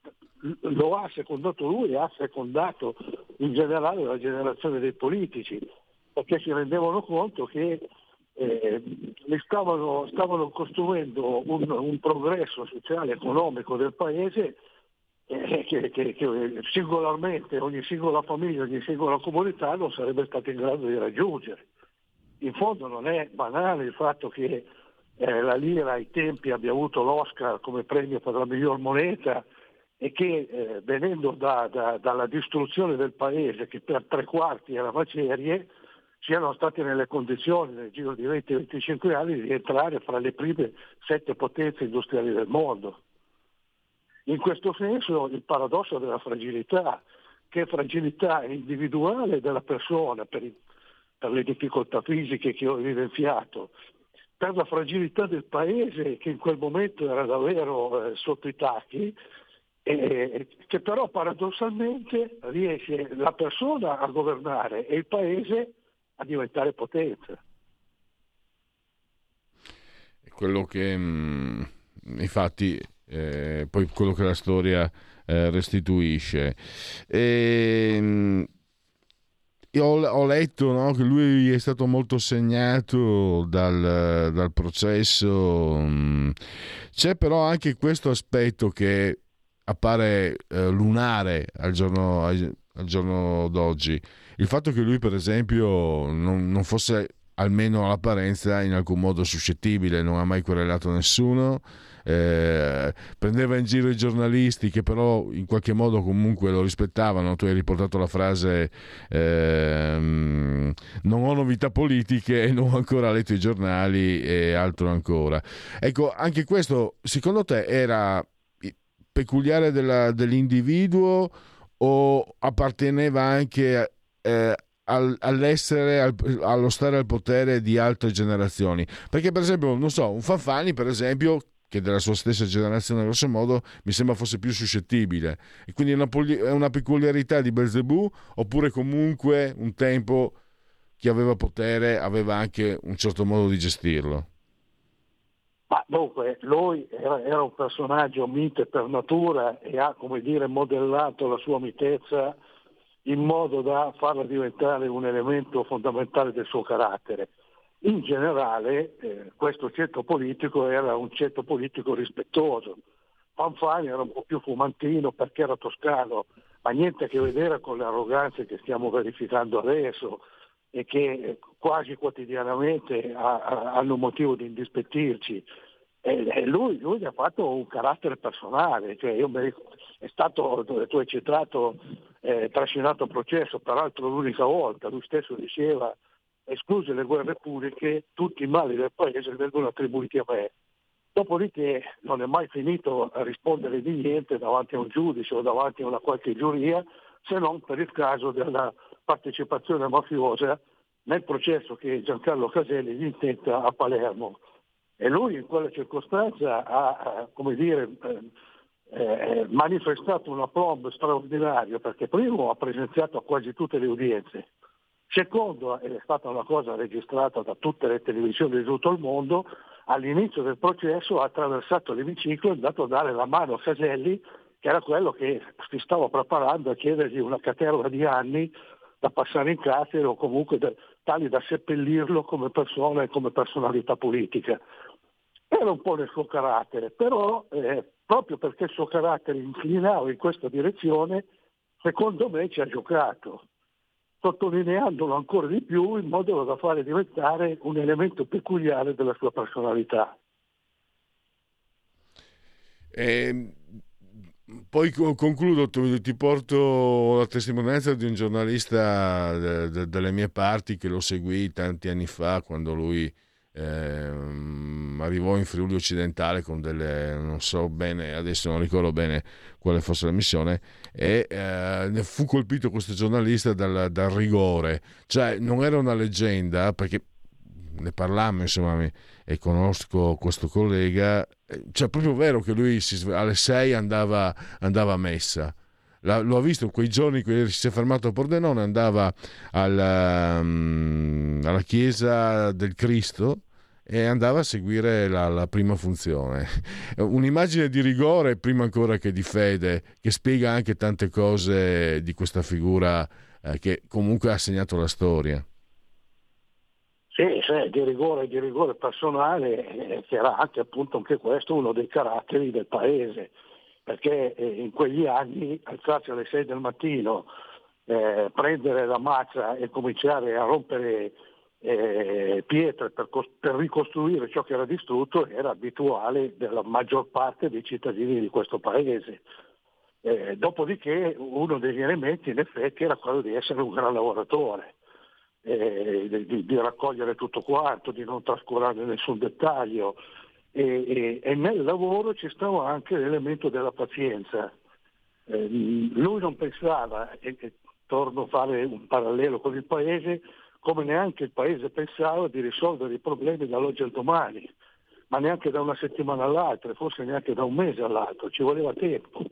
lo ha secondato lui ha secondato in generale la generazione dei politici, perché si rendevano conto che eh, stavano, stavano, costruendo un, un progresso sociale e economico del paese eh, che, che, che, singolarmente ogni singola famiglia, ogni singola comunità non sarebbe stata in grado di raggiungere. In fondo non è banale il fatto che eh, la lira ai tempi abbia avuto l'Oscar come premio per la miglior moneta e che eh, venendo da, da, dalla distruzione del paese, che per tre quarti era macerie, siano stati nelle condizioni nel giro di 20-25 anni di entrare fra le prime sette potenze industriali del mondo. In questo senso il paradosso della fragilità, che è fragilità individuale della persona per, i, per le difficoltà fisiche che ho evidenziato, per la fragilità del paese che in quel momento era davvero eh, sotto i tacchi, eh, che però paradossalmente riesce la persona a governare e il paese a diventare potenza. Quello che mm, infatti eh, poi quello che la storia eh, restituisce. E, ehm, ho, ho letto no, che lui è stato molto segnato dal, dal processo, mm. c'è però anche questo aspetto che appare eh, lunare al giorno, al giorno, d'oggi. Il fatto che lui, per esempio, non, non fosse almeno all'apparenza in alcun modo suscettibile, non ha mai querelato nessuno eh, prendeva in giro i giornalisti che però in qualche modo comunque lo rispettavano. Tu hai riportato la frase eh, non ho novità politiche e non ho ancora letto i giornali e altro ancora. Ecco, anche questo secondo te era peculiare della, dell'individuo o apparteneva anche eh, all'essere al, allo stare al potere di altre generazioni. Perché per esempio non so un Fanfani per esempio che della sua stessa generazione grosso modo mi sembra fosse più suscettibile. E quindi è una, è una peculiarità di Belzebù oppure comunque un tempo chi aveva potere aveva anche un certo modo di gestirlo? Ma dunque lui era, era un personaggio mite per natura e ha come dire modellato la sua mitezza in modo da farla diventare un elemento fondamentale del suo carattere in generale eh, questo ceto politico era un ceto politico rispettoso. Fanfani era un po' più fumantino perché era toscano, ma niente a che vedere con le arroganze che stiamo verificando adesso e che quasi quotidianamente ha, ha, hanno motivo di indispettirci. E lui, lui ha fatto un carattere personale, cioè io mi, è stato, tu hai citato, eh, trascinato a processo, peraltro l'unica volta, lui stesso diceva, escluse le guerre pubbliche, tutti i mali del paese vengono attribuiti a me. Dopodiché non è mai finito a rispondere di niente davanti a un giudice o davanti a una qualche giuria, se non per il caso della partecipazione mafiosa nel processo che Giancarlo Caselli intenta a Palermo. E lui in quella circostanza ha, come dire, eh, manifestato un aplomb straordinario perché primo ha presenziato quasi tutte le udienze, secondo, ed è stata una cosa registrata da tutte le televisioni di tutto il mondo, all'inizio del processo ha attraversato l'emiciclo e è andato a dare la mano a Caselli, che era quello che si stava preparando a chiedergli una caterva di anni da passare in carcere o comunque da, tali da seppellirlo come persona e come personalità politica. Era un po' nel suo carattere, però eh, proprio perché il suo carattere inclinava in questa direzione, secondo me ci ha giocato, sottolineandolo ancora di più in modo da fare diventare un elemento peculiare della sua personalità. E ehm, poi concludo, ti porto la testimonianza di un giornalista delle mie parti che lo seguì tanti anni fa quando lui eh, arrivò in Friuli occidentale con delle, non so bene, adesso non ricordo bene quale fosse la missione, e eh, fu colpito questo giornalista dal, dal rigore, cioè non era una leggenda perché ne parlammo insomma e conosco questo collega eh, cioè proprio vero che lui si, alle 6 andava, andava a messa. La, l'ho visto quei giorni che si è fermato a Pordenone andava alla, um, alla chiesa del Cristo e andava a seguire la, la, prima funzione. [LAUGHS] Un'immagine di rigore prima ancora che di fede, che spiega anche tante cose di questa figura eh, che comunque ha segnato la storia. Sì, sì, di rigore, di rigore personale, eh, che era anche appunto anche questo uno dei caratteri del paese, perché eh, in quegli anni alzarsi alle 6 del mattino, eh, prendere la mazza e cominciare a rompere eh, pietre per, per, ricostruire ciò che era distrutto era abituale della maggior parte dei cittadini di questo paese. Eh, dopodiché uno degli elementi in effetti era quello di essere un gran lavoratore eh, di, di, raccogliere tutto quanto, di non trascurare nessun dettaglio e, e, e nel lavoro ci stava anche l'elemento della pazienza. Eh, lui non pensava, e, e torno a fare un parallelo con il paese, come neanche il paese pensava di risolvere i problemi dall'oggi al domani, ma neanche da una settimana all'altra, forse neanche da un mese all'altro, ci voleva tempo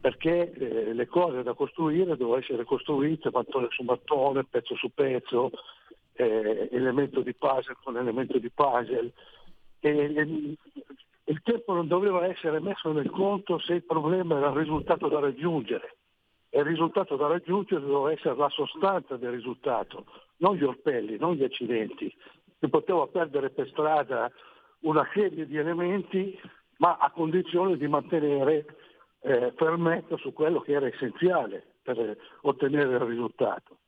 perché eh, le cose da costruire devono essere costruite mattone su mattone, pezzo su pezzo, eh, elemento di puzzle con elemento di puzzle. E, e, il tempo non doveva essere messo nel conto se il problema era il risultato da raggiungere. E il risultato da raggiungere doveva essere la sostanza del risultato, non gli orpelli, non gli accidenti. Si poteva perdere per strada una serie di elementi, ma a condizione di mantenere eh, fermento su quello che era essenziale per ottenere il risultato.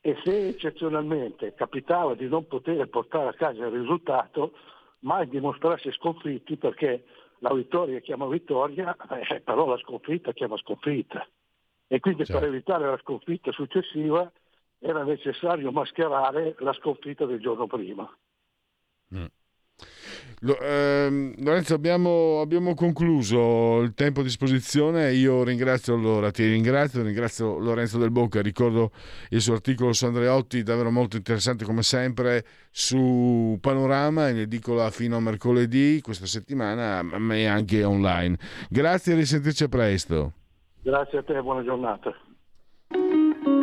E se eccezionalmente capitava di non poter portare a casa il risultato, mai dimostrarsi sconfitti perché la vittoria chiama vittoria, eh, però la sconfitta chiama sconfitta. E quindi certo. per evitare la sconfitta successiva era necessario mascherare la sconfitta del giorno prima. Mm. Lo, ehm, Lorenzo, abbiamo, abbiamo, concluso il tempo a disposizione. Io ringrazio allora, ti ringrazio, ringrazio Lorenzo Del Bocca. Ricordo il suo articolo su Andreotti, davvero molto interessante come sempre, su Panorama in edicola fino a mercoledì questa settimana, ma anche online. Grazie e risentirci a presto. Grazie a te, buona giornata.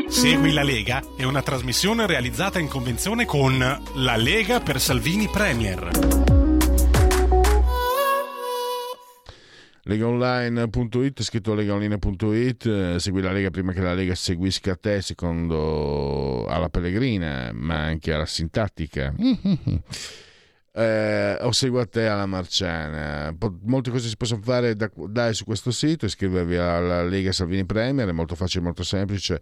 Segui la Lega è una trasmissione realizzata in convenzione con La Lega per Salvini Premier. legaonline.it scritto legaonline.it eh, segui la Lega prima che la Lega seguisca te secondo alla pellegrina ma anche alla sintattica [LAUGHS] eh, o seguo a te alla Marciana. molte cose si possono fare da, dai su questo sito, iscrivervi alla Lega Salvini Premier, è molto facile, molto semplice.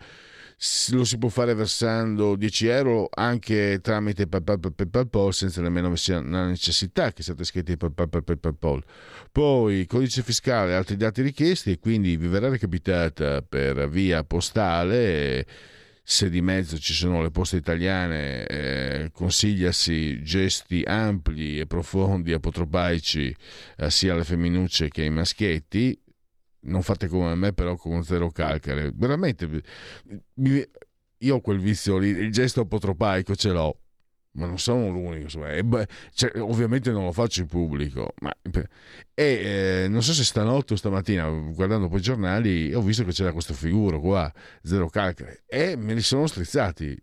Lo si può fare versando 10 euro anche tramite PayPal, PayPal, senza nemmeno sia la necessità che siate iscritti a PayPal. Poi codice fiscale, altri dati richiesti e quindi vi verrà recapitata per via postale se di mezzo ci sono le poste italiane, eh, consigliasi gesti ampli e profondi apotropaici eh, sia alle femminucce che ai maschietti. Non fate come me, però con zero calcare. Veramente, io ho quel vizio lì, il gesto apotropaico ce l'ho ma non sono l'unico, insomma, cioè, ovviamente non lo faccio in pubblico, ma, e eh, non so se stanotte o stamattina, guardando poi i giornali, ho visto che c'era questo figuro qua, zero calcare, e me li sono strizzati,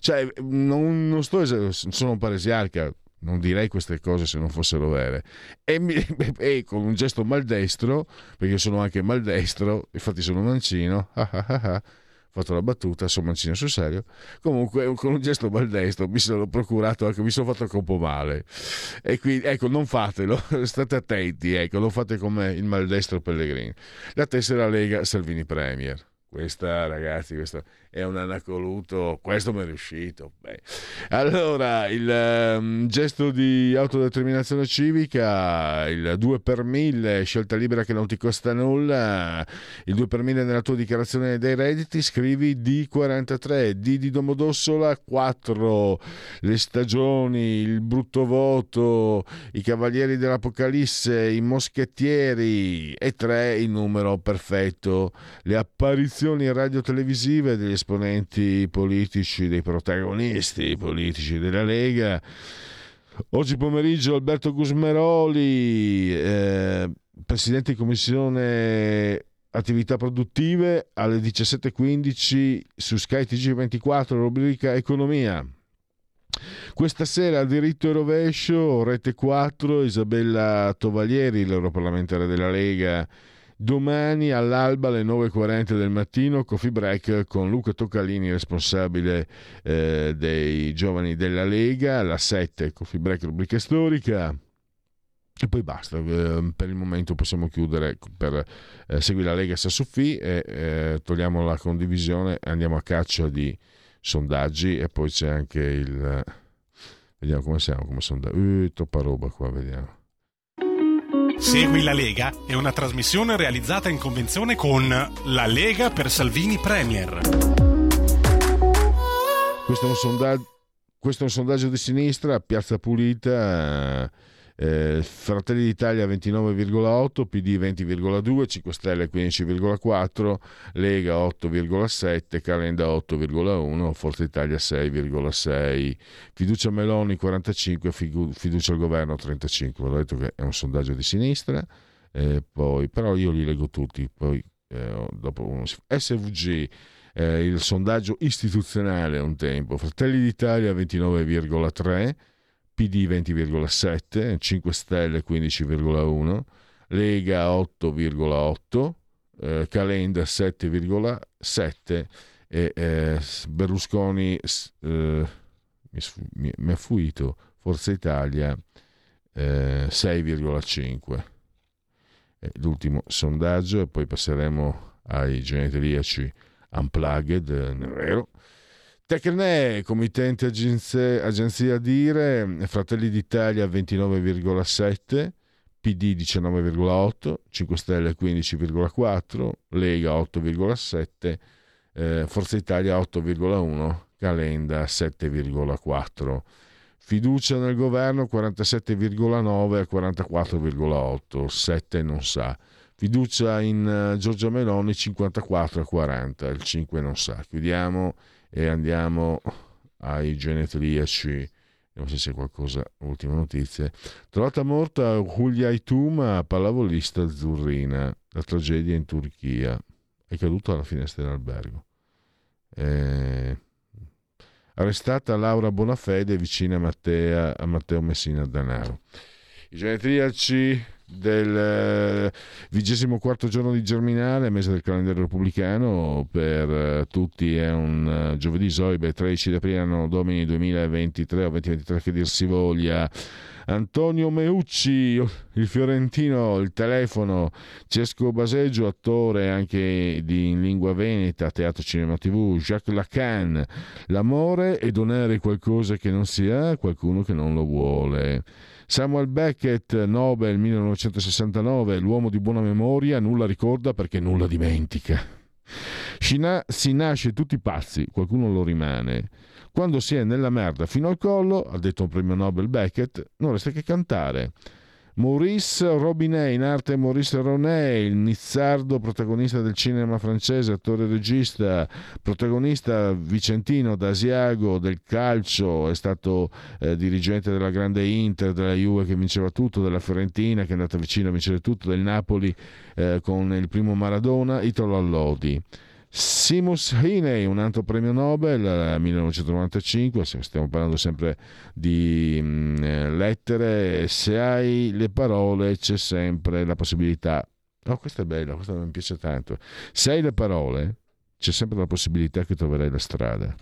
cioè non, non sto, sono un paresiarca, non direi queste cose se non fossero vere, e, mi, [LAUGHS] e con un gesto maldestro, perché sono anche maldestro, infatti sono mancino, ah ah ah, ah fatto la battuta, sono mancino sul serio. Comunque, con un gesto maldestro mi sono procurato anche, mi sono fatto un male. E quindi, ecco, non fatelo, [LAUGHS] state attenti, ecco, non fate come il maldestro Pellegrini. La tessera Lega Salvini Premier. Questa, ragazzi, questa è un anacoluto, questo mi è riuscito. Beh. Allora, il um, gesto di autodeterminazione civica, il 2 per 1000, scelta libera che non ti costa nulla, il 2 per 1000 nella tua dichiarazione dei redditi, scrivi D43, D di Domodossola, 4, le stagioni, il brutto voto, i cavalieri dell'Apocalisse, i moschettieri e 3 il numero perfetto, le apparizioni radio-televisive degli esponenti politici, dei protagonisti politici della Lega. Oggi pomeriggio Alberto Gusmeroli, eh, presidente di commissione attività produttive alle 17.15 su Sky TG24, rubrica Economia. Questa sera diritto e rovescio, rete 4, Isabella Tovalieri, l'europarlamentare della Lega, Domani all'alba alle 9.40 del mattino, coffee break con Luca Toccalini, responsabile eh, dei giovani della Lega, alla 7 coffee break rubrica storica. E poi basta, eh, per il momento possiamo chiudere per eh, Segui la Lega Sassuffi e eh, togliamo la condivisione andiamo a caccia di sondaggi e poi c'è anche il... Vediamo come siamo come sondaggi. Uh, troppa roba qua, vediamo. Segui la Lega è una trasmissione realizzata in convenzione con La Lega per Salvini Premier. Questo è un sondaggio, questo è un sondaggio di sinistra, Piazza Pulita eh, Fratelli d'Italia 29,8, PD 20,2, 5 Stelle 15,4, Lega 8,7, Calenda 8,1, Forza Italia 6,6, fiducia Meloni 45, fiducia al governo 35. Ho detto che è un sondaggio di sinistra, eh, poi, però io li leggo tutti, poi eh, dopo. SVG eh, il sondaggio istituzionale un tempo, Fratelli d'Italia 29,3, PD 20,7, 5 Stelle 15,1, Lega 8,8, eh, Calenda 7,7 e eh, Berlusconi eh, mi, mi, ha fuito Forza Italia 6,5 eh, l'ultimo sondaggio e poi passeremo ai genetriaci unplugged nel vero Tecne, committente agenzia, agenzia Dire, Fratelli d'Italia 29,7, PD 19,8, 5 Stelle 15,4, Lega 8,7, eh, Forza Italia 8,1, Calenda 7,4. Fiducia nel governo 47,9 a 44,8, 7 non sa. Fiducia in uh, Giorgia Meloni 54 a 40, il 5 non sa. Chiudiamo e andiamo ai genetriaci. Non so se c'è qualcosa, ultima notizia. Trovata morta Julia Aituma, pallavolista azzurrina. La tragedia in Turchia. È caduta alla finestra dell'albergo. Eh, arrestata Laura Bonafede vicina a, Mattea, a Matteo Messina Danaro. I genetriaci del vigesimo quarto giorno di Germinale, mese del calendario repubblicano, per eh, tutti è un uh, giovedì Zoibe 13 aprile anno domini 2023 o 2023 che dir si voglia. Antonio Meucci, il fiorentino, il telefono, Cesco Baseggio, attore anche di, in lingua veneta, teatro, cinema, tv, Jacques Lacan, l'amore è donare qualcosa che non si ha a qualcuno che non lo vuole. Samuel Beckett, Nobel 1969, l'uomo di buona memoria, nulla ricorda perché nulla dimentica. Si nasce tutti pazzi, qualcuno lo rimane. Quando si è nella merda fino al collo, ha detto un premio Nobel Beckett, non resta che cantare. Maurice Robinet, in arte Maurice Ronet, il nizzardo protagonista del cinema francese, attore regista, protagonista vicentino d'Asiago del calcio, è stato eh, dirigente della grande Inter, della Juve che vinceva tutto, della Fiorentina che è andata vicino a vincere tutto, del Napoli eh, con il primo Maradona, Italo Allodi. Simus Heaney, un altro premio Nobel nel 1995, stiamo parlando sempre di mm, eh, lettere, se hai le parole c'è sempre la possibilità, no questa è bella, questa mi piace tanto, se hai le parole c'è sempre la possibilità che troverai la strada.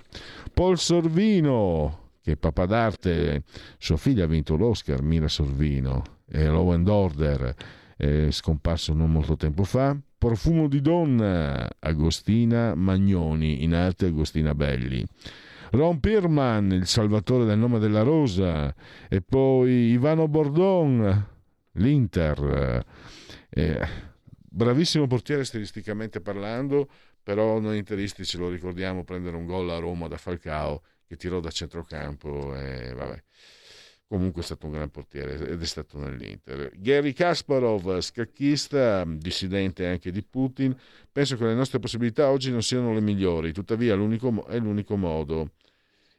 Paul Sorvino, che è papà d'arte, sua figlia ha vinto l'Oscar, Mira Sorvino, e Law and Order, è scomparso non molto tempo fa. Profumo di donna, Agostina Magnoni, in arte Agostina Belli. Ron Pirman, il salvatore del nome della rosa, e poi Ivano Bordon, l'Inter. Eh, bravissimo portiere stilisticamente parlando, però noi interisti ce lo ricordiamo prendere un gol a Roma da Falcao che tirò da centrocampo e vabbè comunque è stato un gran portiere ed è stato nell'Inter. Gary Kasparov, scacchista, dissidente anche di Putin, penso che le nostre possibilità oggi non siano le migliori, tuttavia l'unico, è l'unico modo.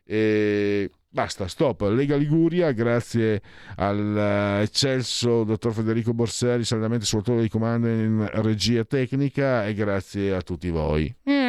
E basta, stop. Lega Liguria, grazie all'eccelso dottor Federico Borseri, saldamente sull'autore di comando in regia tecnica e grazie a tutti voi. Miau.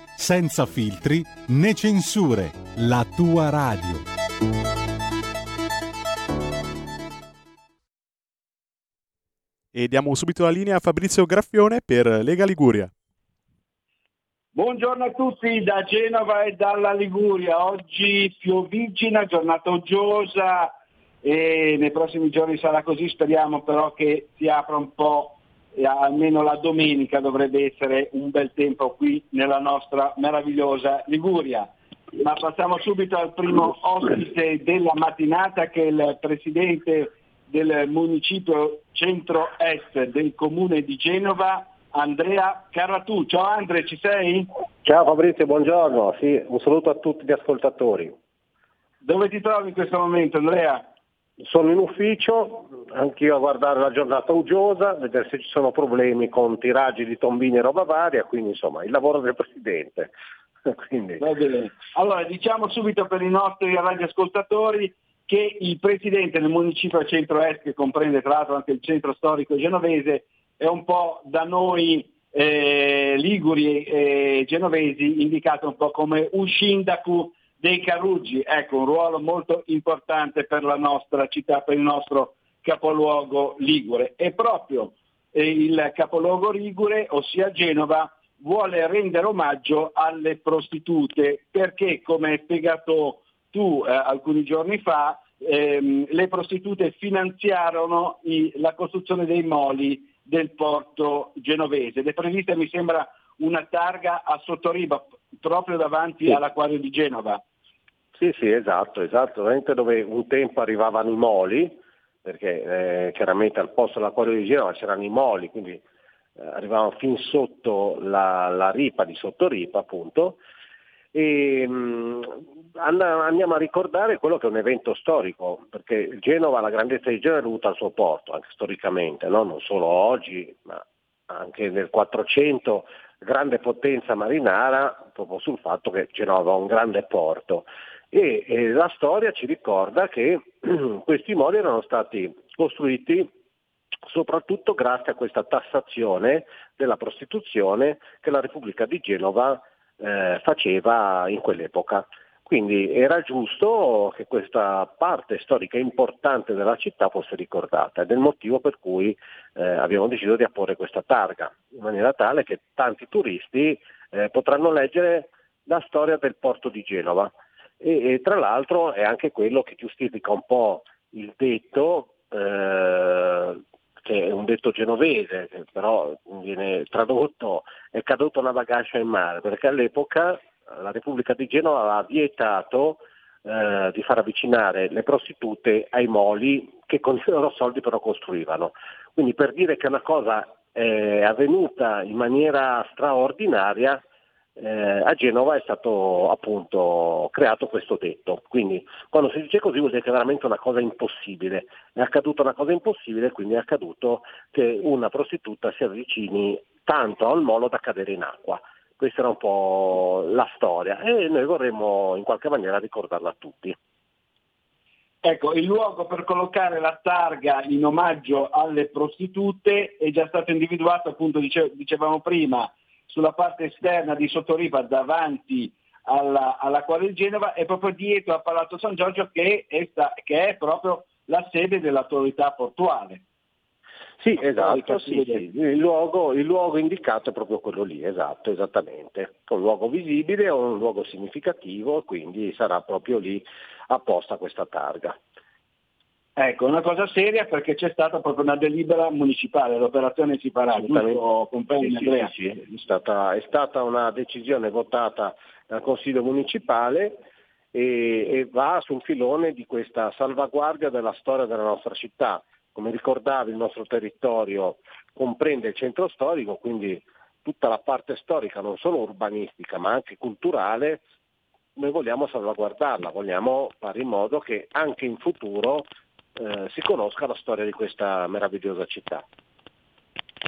senza filtri né censure, la tua radio. E diamo subito la linea a Fabrizio Graffione per Lega Liguria. Buongiorno a tutti da Genova e dalla Liguria. Oggi piovigina, giornata uggiosa e nei prossimi giorni sarà così, speriamo però che si apra un po' almeno la domenica dovrebbe essere un bel tempo qui nella nostra meravigliosa Liguria. Ma passiamo subito al primo ospite della mattinata che è il presidente del municipio centro-est del comune di Genova, Andrea Carratù. Ciao Andrea, ci sei? Ciao Fabrizio, buongiorno. Sì, un saluto a tutti gli ascoltatori. Dove ti trovi in questo momento Andrea? Sono in ufficio, anch'io a guardare la giornata uggiosa, vedere se ci sono problemi con tiraggi di tombini e roba varia, quindi insomma il lavoro del Presidente. [LAUGHS] quindi... Allora diciamo subito per i nostri radioascoltatori che il Presidente del municipio centro-est, che comprende tra l'altro anche il centro storico genovese, è un po' da noi eh, liguri e genovesi indicato un po' come un sindaco dei Caruggi, ecco un ruolo molto importante per la nostra città, per il nostro capoluogo Ligure. E proprio eh, il capoluogo Ligure, ossia Genova, vuole rendere omaggio alle prostitute perché, come hai spiegato tu eh, alcuni giorni fa, ehm, le prostitute finanziarono i, la costruzione dei moli del porto genovese. Ed è prevista, mi sembra, una targa a sottoriba proprio davanti Sì. all'acquario di Genova. Sì, sì, esatto, esatto, dove un tempo arrivavano i moli, perché eh, chiaramente al posto dell'acquario di Genova c'erano i moli, quindi eh, arrivavano fin sotto la, la ripa di Sottoripa appunto, e mh, and- andiamo a ricordare quello che è un evento storico, perché Genova, la grandezza di Genova è dovuta al suo porto, anche storicamente, no? non solo oggi, ma anche nel 400, grande potenza marinara, proprio sul fatto che Genova aveva un grande porto. E, e la storia ci ricorda che [CLEARS THROAT] questi moli erano stati costruiti soprattutto grazie a questa tassazione della prostituzione che la Repubblica di Genova eh, faceva in quell'epoca. Quindi era giusto che questa parte storica importante della città fosse ricordata ed è il motivo per cui eh, abbiamo deciso di apporre questa targa, in maniera tale che tanti turisti eh, potranno leggere la storia del porto di Genova. E, e tra l'altro è anche quello che giustifica un po' il detto, eh, che è un detto genovese, che però viene tradotto, è caduta una bagascia in mare, perché all'epoca la Repubblica di Genova aveva vietato eh, di far avvicinare le prostitute ai moli che con i loro soldi però costruivano. Quindi per dire che una cosa è avvenuta in maniera straordinaria, eh, a Genova è stato appunto creato questo detto. Quindi quando si dice così vuol dire che è veramente una cosa impossibile. È accaduta una cosa impossibile, quindi è accaduto che una prostituta si avvicini tanto al molo da cadere in acqua. Questa era un po' la storia e noi vorremmo in qualche maniera ricordarla a tutti. Ecco, il luogo per collocare la targa in omaggio alle prostitute è già stato individuato, appunto dice- dicevamo prima, sulla parte esterna di Sottoripa davanti alla, all'Acquario di Genova e proprio dietro a Palazzo San Giorgio che è, sta- che è proprio la sede dell'autorità portuale. Sì, esatto, sì, sì. Il, luogo, il luogo indicato è proprio quello lì, esatto, esattamente. Un luogo visibile, un luogo significativo, quindi sarà proprio lì apposta questa targa. Ecco, una cosa seria perché c'è stata proprio una delibera municipale, l'operazione si farà, giusto, comprendi Sì, sì, Andrea? sì, sì. È, stata, è stata una decisione votata dal Consiglio Municipale e, e va sul filone di questa salvaguardia della storia della nostra città. Come ricordavi il nostro territorio comprende il centro storico, quindi tutta la parte storica, non solo urbanistica ma anche culturale, noi vogliamo salvaguardarla, vogliamo fare in modo che anche in futuro eh, si conosca la storia di questa meravigliosa città.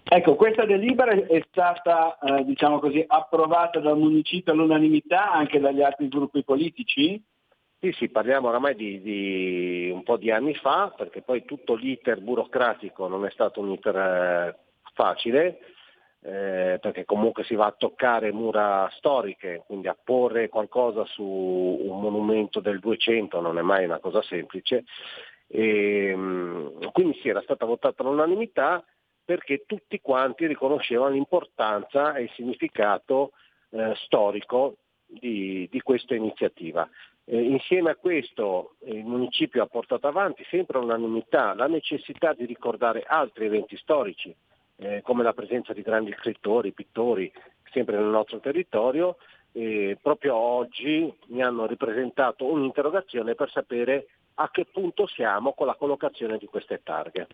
Ecco, questa delibera è stata, eh, diciamo così, approvata dal municipio all'unanimità anche dagli altri gruppi politici? Sì, sì, parliamo oramai di, di un po' di anni fa, perché poi tutto l'iter burocratico non è stato un iter eh, facile, eh, perché comunque si va a toccare mura storiche, quindi a porre qualcosa su un monumento del 200 non è mai una cosa semplice. E, mh, quindi sì, era stata votata all'unanimità perché tutti quanti riconoscevano l'importanza e il significato eh, storico di, di questa iniziativa. Eh, insieme a questo eh, il municipio ha portato avanti sempre all'unanimità la necessità di ricordare altri eventi storici, eh, come la presenza di grandi scrittori, pittori, sempre nel nostro territorio. E proprio oggi mi hanno ripresentato un'interrogazione per sapere a che punto siamo con la collocazione di queste targhe.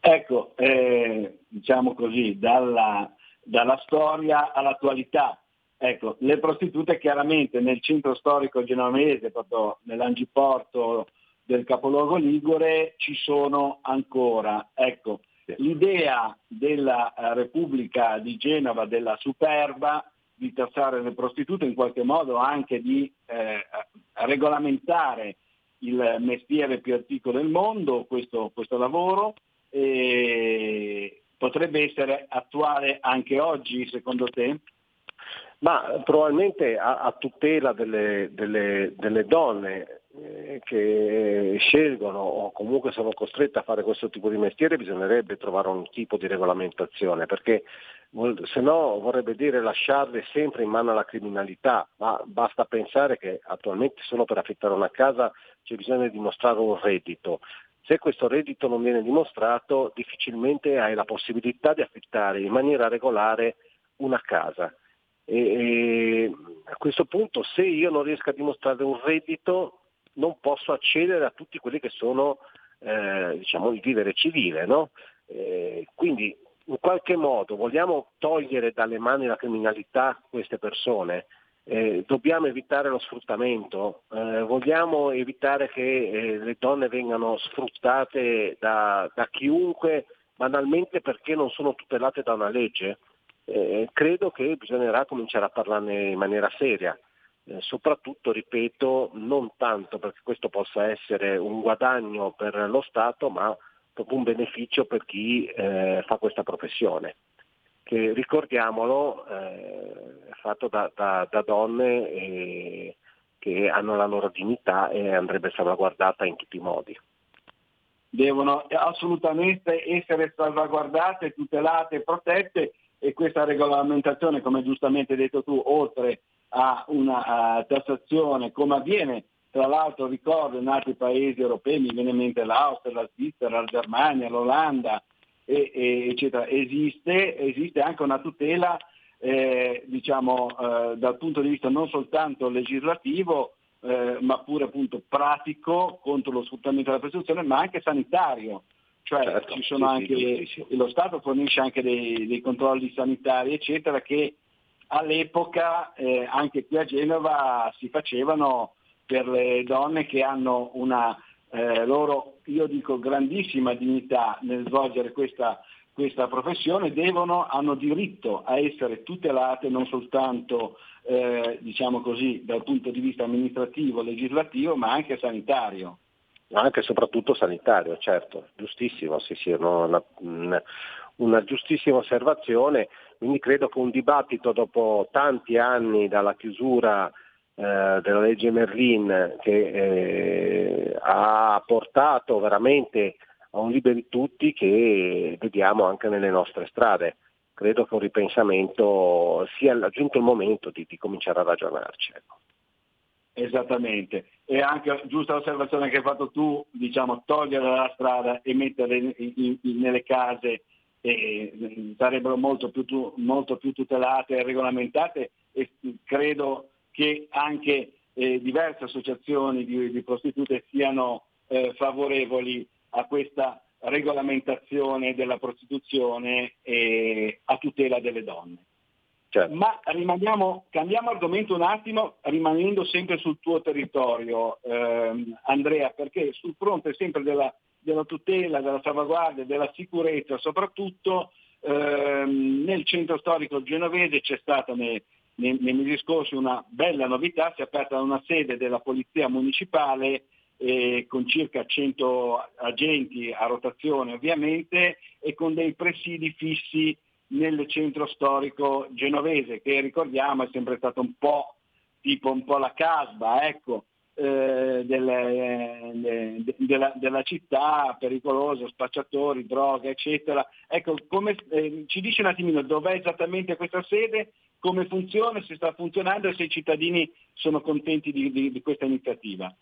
Ecco, eh, diciamo così, dalla, dalla storia all'attualità. Ecco, le prostitute chiaramente nel centro storico genovese, proprio nell'angiporto del capoluogo Ligure, ci sono ancora. Ecco, l'idea della eh, Repubblica di Genova, della Superba, di tassare le prostitute, in qualche modo anche di eh, regolamentare il mestiere più antico del mondo, questo, questo lavoro, potrebbe essere attuale anche oggi, secondo te? Ma probabilmente a, a tutela delle, delle, delle donne che scelgono o comunque sono costrette a fare questo tipo di mestiere bisognerebbe trovare un tipo di regolamentazione perché se no vorrebbe dire lasciarle sempre in mano alla criminalità, ma basta pensare che attualmente solo per affittare una casa c'è bisogno di dimostrare un reddito. Se questo reddito non viene dimostrato, difficilmente hai la possibilità di affittare in maniera regolare una casa. E a questo punto, se io non riesco a dimostrare un reddito, non posso accedere a tutti quelli che sono eh, diciamo, il vivere civile. No? Eh, quindi in qualche modo vogliamo togliere dalle mani la criminalità queste persone, eh, dobbiamo evitare lo sfruttamento, eh, vogliamo evitare che eh, le donne vengano sfruttate da, da, chiunque banalmente perché non sono tutelate da una legge. Eh, credo che bisognerà cominciare a parlarne in maniera seria. Eh, soprattutto, ripeto, non tanto perché questo possa essere un guadagno per lo Stato, ma proprio un beneficio per chi eh, fa questa professione, che ricordiamolo eh, è fatto da, da, da donne eh, che hanno la loro dignità e andrebbe salvaguardata in tutti i modi. Devono assolutamente essere salvaguardate, tutelate e protette e questa regolamentazione, come giustamente hai detto tu, oltre a una tassazione come avviene tra l'altro ricordo in altri paesi europei, mi viene in mente l'Austria, la Svizzera, la Germania, l'Olanda, e, e, eccetera, esiste, esiste anche una tutela eh, diciamo, eh, dal punto di vista non soltanto legislativo, eh, ma pure appunto pratico contro lo sfruttamento della prostituzione, ma anche sanitario. Cioè certo, ci sono sì, anche, sì, sì, lo Stato fornisce anche dei, dei, controlli sanitari, eccetera, che all'epoca eh, anche qui a Genova si facevano per le donne che hanno una eh, loro, io dico, grandissima dignità nel svolgere questa, questa professione, devono, hanno diritto a essere tutelate non soltanto eh, diciamo così, dal punto di vista amministrativo, legislativo, ma anche sanitario. Anche e soprattutto sanitario, certo, giustissimo, sì, sì, una, una giustissima osservazione, quindi credo che un dibattito dopo tanti anni dalla chiusura eh, della legge Merlin che eh, ha portato veramente a un liberi tutti che vediamo anche nelle nostre strade. Credo che un ripensamento sia giunto il momento di, di cominciare a ragionarci. Ecco. Esattamente, e anche giusta osservazione che hai fatto tu, diciamo, togliere la strada e mettere in, in, in, nelle case eh, sarebbero molto più, molto più tutelate e regolamentate e credo che anche eh, diverse associazioni di, di prostitute siano eh, favorevoli a questa regolamentazione della prostituzione eh, a tutela delle donne. Certo. Ma rimaniamo, cambiamo argomento un attimo, rimanendo sempre sul tuo territorio, ehm, Andrea, perché sul fronte sempre della, della, tutela, della salvaguardia, della sicurezza, soprattutto ehm, nel centro storico genovese c'è stata nei, nei, nei mesi scorsi una bella novità, si è aperta una sede della Polizia Municipale eh, con circa 100 agenti a rotazione ovviamente e con dei presidi fissi nel centro storico genovese che ricordiamo è sempre stato un po' tipo un po' la casba, ecco, eh, delle, de, della, della, città, pericoloso, spacciatori, droga, eccetera. Ecco, come, eh, ci dice un attimino dov'è esattamente questa sede, come funziona, se sta funzionando e se i cittadini sono contenti di, di, di questa iniziativa.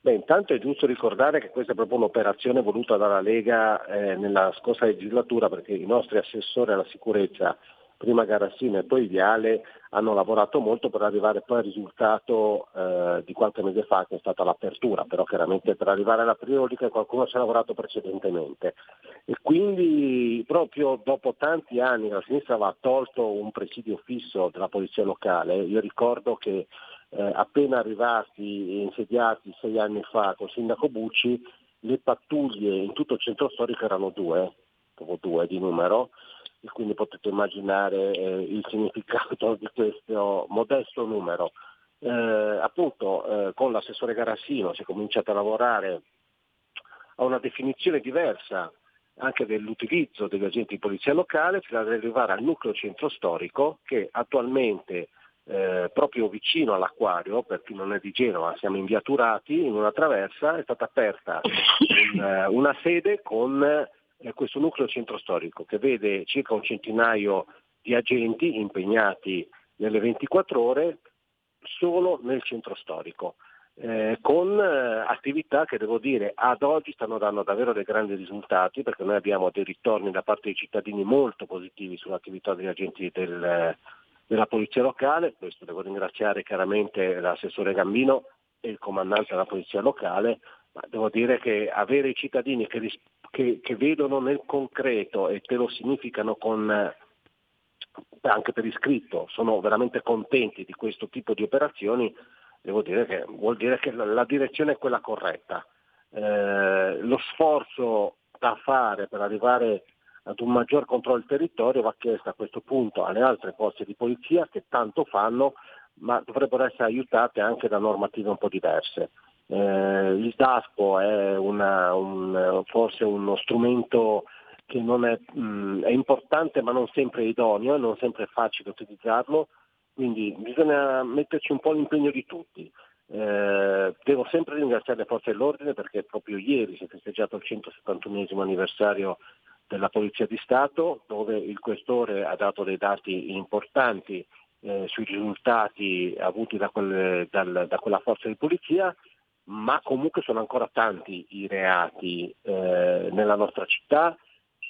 Beh, intanto è giusto ricordare che questa è proprio un'operazione voluta dalla Lega eh, nella scorsa legislatura perché i nostri assessori alla sicurezza prima Garassino e poi Viale hanno lavorato molto per arrivare poi al risultato eh, di qualche mese fa che è stata l'apertura, però chiaramente per arrivare alla priorica qualcuno ci ha lavorato precedentemente. E quindi proprio dopo tanti anni la sinistra aveva tolto un presidio fisso della polizia locale, io ricordo che eh, appena arrivati e insediati sei anni fa con il sindaco Bucci le pattuglie in tutto il centro storico erano due, proprio due di numero, e quindi potete immaginare eh, il significato [LAUGHS] di questo modesto numero. Eh, appunto eh, con l'assessore Garassino si è cominciato a lavorare a una definizione diversa anche dell'utilizzo degli agenti di polizia locale fino ad arrivare al nucleo centro storico che attualmente eh, proprio vicino all'acquario, per chi non è di Genova, siamo in via Turati, in una traversa, è stata aperta [COUGHS] un, eh, una sede con eh, questo nucleo centro storico che vede circa un centinaio di agenti impegnati nelle 24 ore solo nel centro storico. eh, con eh, attività che devo dire ad oggi stanno dando davvero dei grandi risultati perché noi abbiamo dei ritorni da parte dei cittadini molto positivi sull'attività degli agenti del, della polizia locale, questo devo ringraziare chiaramente l'assessore Gambino e il comandante della polizia locale, ma devo dire che avere i cittadini che, che, che vedono nel concreto e te lo significano con, anche per iscritto, sono veramente contenti di questo tipo di operazioni, devo dire che vuol dire che la, la direzione è quella corretta. Eh, lo sforzo da fare per arrivare ad un maggior controllo del territorio va chiesto a questo punto alle altre forze di polizia che tanto fanno, ma dovrebbero essere aiutate anche da normative un po' diverse. Eh, il DASPO è una, un, forse uno strumento che è, mh, è, importante ma non sempre idoneo non sempre è facile utilizzarlo, quindi bisogna metterci un po' l'impegno di tutti. Eh, devo sempre ringraziare le forze dell'ordine perché proprio ieri si è festeggiato il 171 anniversario della Polizia di Stato dove il questore ha dato dei dati importanti eh, sui risultati avuti da, quelle, dal, da quella forza di polizia ma comunque sono ancora tanti i reati eh, nella nostra città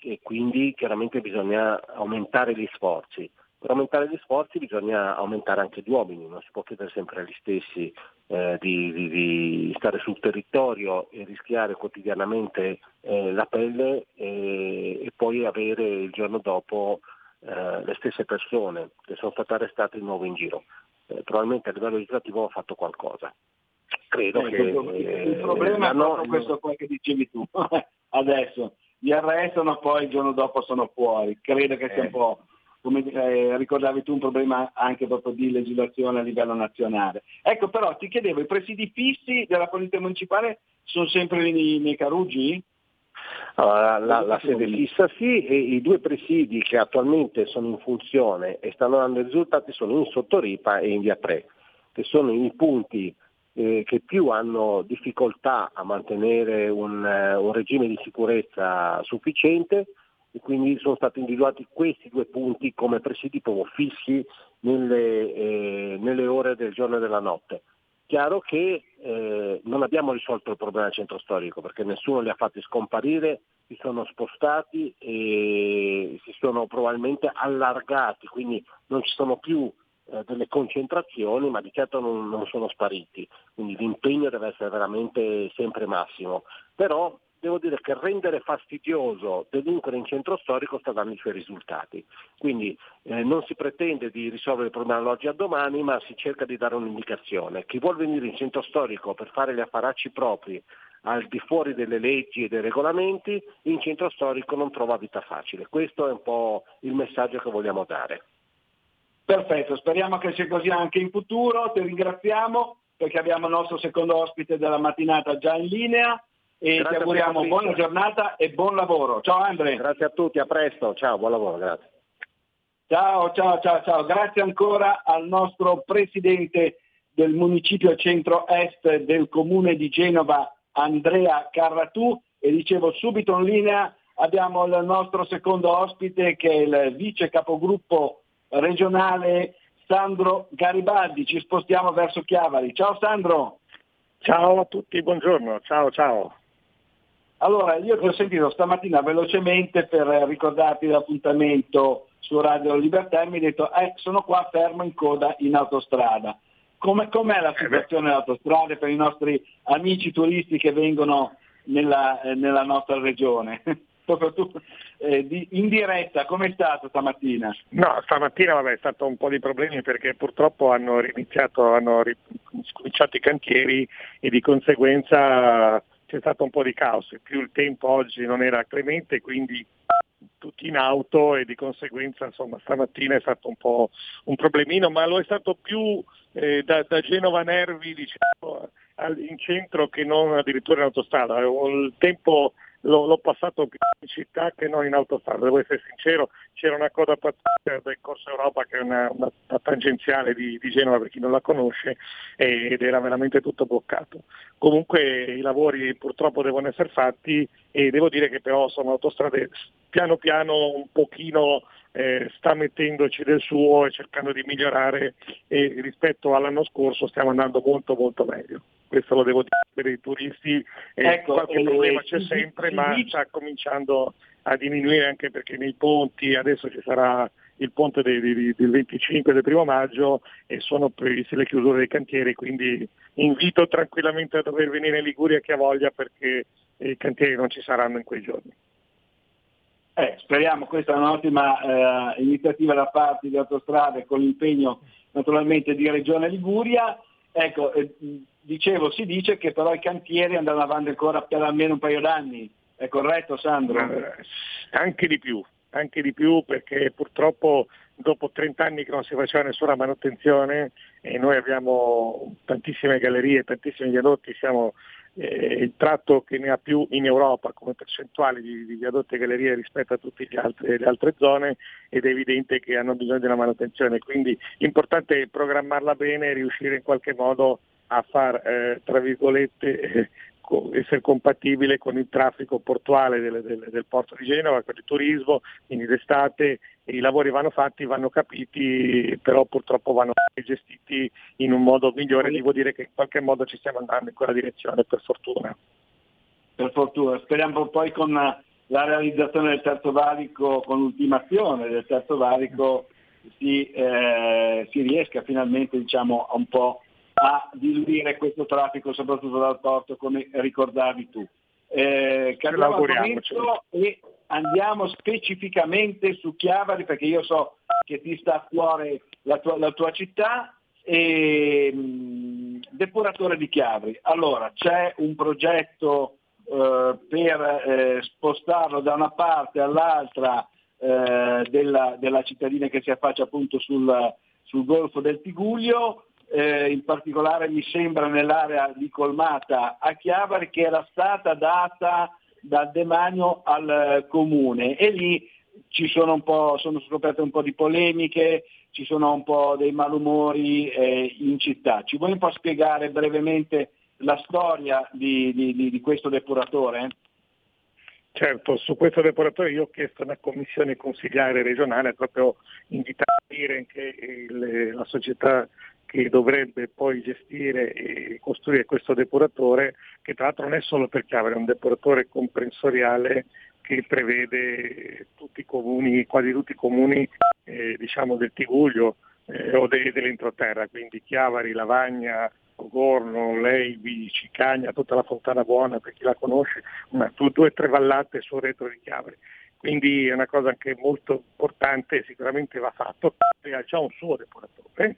e quindi chiaramente bisogna aumentare gli sforzi. Per aumentare gli sforzi bisogna aumentare anche gli uomini, non si può chiedere sempre agli stessi eh, di, di, di, stare sul territorio e rischiare quotidianamente eh, la pelle e, e, poi avere il giorno dopo eh, le stesse persone che sono state arrestate di nuovo in giro. Eh, probabilmente a livello legislativo ho fatto qualcosa credo eh, che... Il problema eh, è proprio questo qua che dicevi tu. [LAUGHS] Adesso li arrestano, poi il giorno dopo sono fuori. Credo che sia un po', come eh, ricordavi tu, un problema anche proprio di legislazione a livello nazionale. Ecco però ti chiedevo, i presidi fissi della Polizia Municipale sono sempre nei, nei Carugi? Allora, la, la, sede fissa sì e i due presidi che attualmente sono in funzione e stanno dando risultati sono in Sottoripa e in Via 3, che sono i punti eh, che più hanno difficoltà a mantenere un, eh, un, regime di sicurezza sufficiente e quindi sono stati individuati questi due punti come presidi proprio fissi nelle, eh, nelle ore del giorno e della notte. Chiaro che eh, non abbiamo risolto il problema del centro storico perché nessuno li ha fatti scomparire, si sono spostati e si sono probabilmente allargati, quindi non ci sono più eh, delle concentrazioni, ma di certo non, non, sono spariti, quindi l'impegno deve essere veramente sempre massimo. Però devo dire che rendere fastidioso delinquere in centro storico sta dando i suoi risultati. Quindi eh, non si pretende di risolvere il problema dall'oggi a domani, ma si cerca di dare un'indicazione. Chi vuole venire in centro storico per fare gli affaracci propri al di fuori delle leggi e dei regolamenti, in centro storico non trova vita facile. Questo è un po' il messaggio che vogliamo dare. Perfetto, speriamo che sia così anche in futuro, ti ringraziamo perché abbiamo il nostro secondo ospite della mattinata già in linea e grazie ti auguriamo buona giornata e buon lavoro. Ciao Andre. Grazie a tutti, a presto, ciao, buon lavoro, grazie. Ciao, ciao, ciao, ciao. Grazie ancora al nostro presidente del municipio centro-est del comune di Genova, Andrea Carratù, e dicevo subito in linea abbiamo il nostro secondo ospite che è il vice capogruppo regionale Sandro Garibaldi. Ci spostiamo verso Chiavari. Ciao Sandro. Ciao a tutti, buongiorno. Ciao, ciao. Allora, io ti ho sentito stamattina velocemente per ricordarti l'appuntamento su Radio Libertà e mi hai detto eh, sono qua fermo in coda in autostrada. Come, com'è la eh situazione eh dell'autostrada per i nostri amici turisti che vengono nella, eh, nella nostra regione? [LAUGHS] tu eh, di, in diretta, come è stato stamattina? No, stamattina vabbè, è stato un po' di problemi perché purtroppo hanno iniziato, hanno cominciato i cantieri e di conseguenza c'è stato un po' di caos, più il tempo oggi non era clemente, quindi tutti in auto e di conseguenza insomma stamattina è stato un po' un problemino, ma lo è stato più eh, da, da, Genova Nervi diciamo, in centro che non addirittura in autostrada. Il tempo l'ho, l'ho passato più in città che non in autostrada, devo essere sincero, c'era una coda pazzesca del Corso Europa che è una, una, una tangenziale di, di, Genova per chi non la conosce ed era veramente tutto bloccato. Comunque i lavori purtroppo devono essere fatti e devo dire che però sono autostrade piano piano un pochino eh, sta mettendoci del suo e cercando di migliorare e rispetto all'anno scorso stiamo andando molto molto meglio. Questo lo devo dire per i turisti, ecco, qualche problema c'è sempre, ma sta cominciando a diminuire anche perché nei ponti adesso ci sarà il ponte del, del 25 del primo maggio e sono previste le chiusure dei cantieri, quindi invito tranquillamente a dover venire in Liguria chi ha voglia perché i cantieri non ci saranno in quei giorni. Eh, speriamo, questa è un'ottima eh, iniziativa da parte di Autostrade con l'impegno naturalmente di Regione Liguria. Ecco, eh, dicevo, si dice che però i cantieri andranno avanti ancora per almeno un paio d'anni. È corretto Sandro? Eh, anche di più, anche di più perché purtroppo dopo 30 anni che non si faceva nessuna manutenzione e noi abbiamo tantissime gallerie, tantissimi viadotti, siamo eh, il tratto che ne ha più in Europa come percentuale di, di viadotti e gallerie rispetto a tutte le altre, zone ed è evidente che hanno bisogno di una manutenzione, quindi l'importante è programmarla bene e riuscire in qualche modo a far, eh, tra virgolette, eh, essere compatibile con il traffico portuale del, del, del, porto di Genova, con il turismo, quindi d'estate i lavori vanno fatti, vanno capiti, però purtroppo vanno gestiti in un modo migliore, devo dire che in qualche modo ci stiamo andando in quella direzione, per fortuna. Per fortuna, speriamo poi con la realizzazione del terzo valico, con l'ultimazione del terzo valico, si, eh, si riesca finalmente diciamo, un po' a diluire questo traffico soprattutto dal porto come ricordavi tu. Eh, cambiamo argomento e andiamo specificamente su Chiavari perché io so che ti sta a cuore la tua, la tua città e mh, depuratore di Chiavari. Allora c'è un progetto eh, per eh, spostarlo da una parte all'altra eh, della, della, cittadina che si affaccia appunto sul, sul Golfo del Tiguglio eh, in particolare mi sembra nell'area di Colmata a Chiavari che era stata data dal demanio al eh, comune e lì ci sono sono scoperte un po' di polemiche, ci sono un po' dei malumori eh, in città. Ci vuoi un po' spiegare brevemente la storia di, di, di, questo depuratore? Certo, su questo depuratore io ho chiesto una commissione consigliare regionale proprio invitare a dire che il, la società che dovrebbe poi gestire e costruire questo depuratore, che tra l'altro non è solo per Chiavari, è un depuratore comprensoriale che prevede tutti comuni, quasi tutti i comuni eh, diciamo del Tiguglio eh, o de, dell'entroterra, quindi Chiavari, Lavagna, Ogorno, Leivi, Cicagna, tutta la Fontana Buona per chi la conosce, una, due o tre vallate sul retro di Chiavari. Quindi è una cosa anche molto importante, sicuramente va fatto, ha già un suo depuratore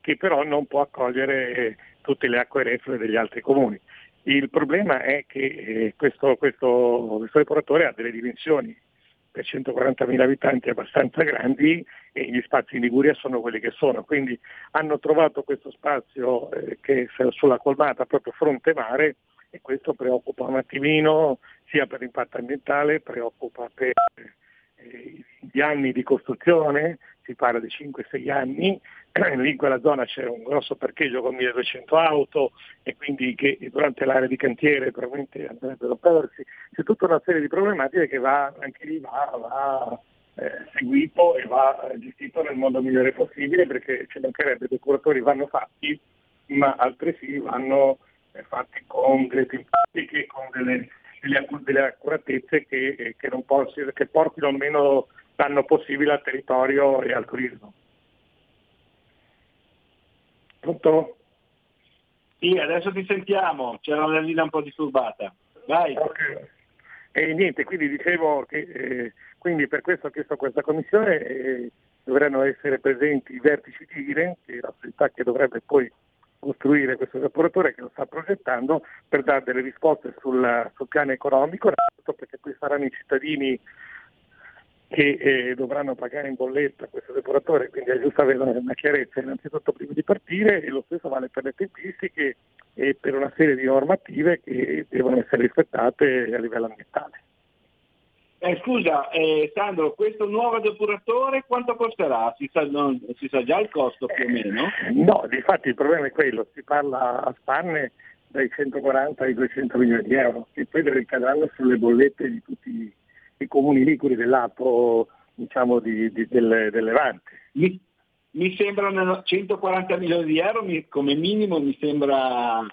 che però non può accogliere tutte le acque reflue degli altri comuni. Il problema è che eh, questo, questo, questo depuratore ha delle dimensioni per 140.000 abitanti abbastanza grandi e gli spazi in Liguria sono quelli che sono, quindi hanno trovato questo spazio eh, che è sulla colmata proprio fronte mare e questo preoccupa un attimino sia per l'impatto ambientale, preoccupa per eh, gli anni di costruzione, si parla di 5-6 anni, lì [CLEARS THROAT] in quella zona c'è un grosso parcheggio con 1200 auto e quindi che durante l'area di cantiere probabilmente andrebbero a perdersi, c'è tutta una serie di problematiche che va, anche lì va, va eh, seguito e va gestito nel modo migliore possibile perché ci mancherebbe, i curatori vanno fatti, ma altresì vanno eh, fatti con delle tempistiche, con delle, delle, delle accuratezze che, che, possi, che portino almeno danno possibile al territorio e al turismo. Pronto? Sì, adesso ti sentiamo, c'era una linea un po' disturbata. Vai. Okay. E niente, quindi dicevo che eh, quindi per questo ho chiesto a questa commissione eh, dovranno essere presenti i vertici di IRE, che è la società che dovrebbe poi costruire questo evaporatore che lo sta progettando per dare delle risposte sul, sul piano economico, perché qui saranno i cittadini che eh, dovranno pagare in bolletta questo depuratore, quindi è giusto avere una chiarezza innanzitutto prima di partire e lo stesso vale per le tempistiche e per una serie di normative che devono essere rispettate a livello ambientale. Eh, scusa, eh, Sandro, questo nuovo depuratore quanto costerà? Si sa, non, si sa, già il costo più o meno? Eh, no, infatti il problema è quello, si parla a spanne dai 140 ai 200 milioni di euro, che poi ricadranno sulle bollette di tutti i comuni liguri del lato diciamo, di, di, del, del, Levante. Mi, mi, sembrano 140 milioni di euro, mi, come minimo mi sembra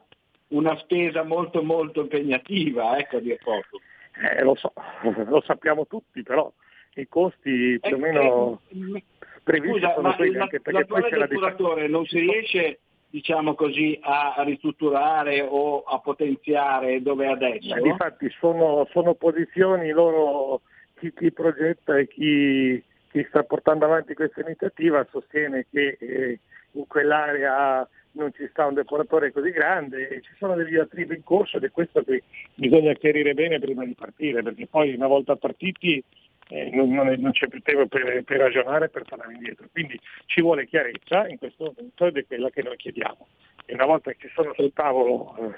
una spesa molto molto impegnativa, ecco a dire poco. Eh, lo so, [LAUGHS] lo sappiamo tutti, però i costi più o meno eh, previsti Scusa, sono quelli, anche perché poi c'è la depuratore non si riesce diciamo così, a, ristrutturare o a potenziare dove è adesso? Ma Difatti sono, sono posizioni loro, chi, chi progetta e chi, chi sta portando avanti questa iniziativa sostiene che eh, in quell'area non ci sta un depuratore così grande ci sono degli diatribe in corso ed è questo che bisogna chiarire bene prima di partire, perché poi una volta partiti eh, non, non è- non c'è più tempo per, per ragionare, per tornare indietro. Quindi ci vuole chiarezza in questo momento ed è quella che noi chiediamo. E una volta che ci sono sul tavolo eh,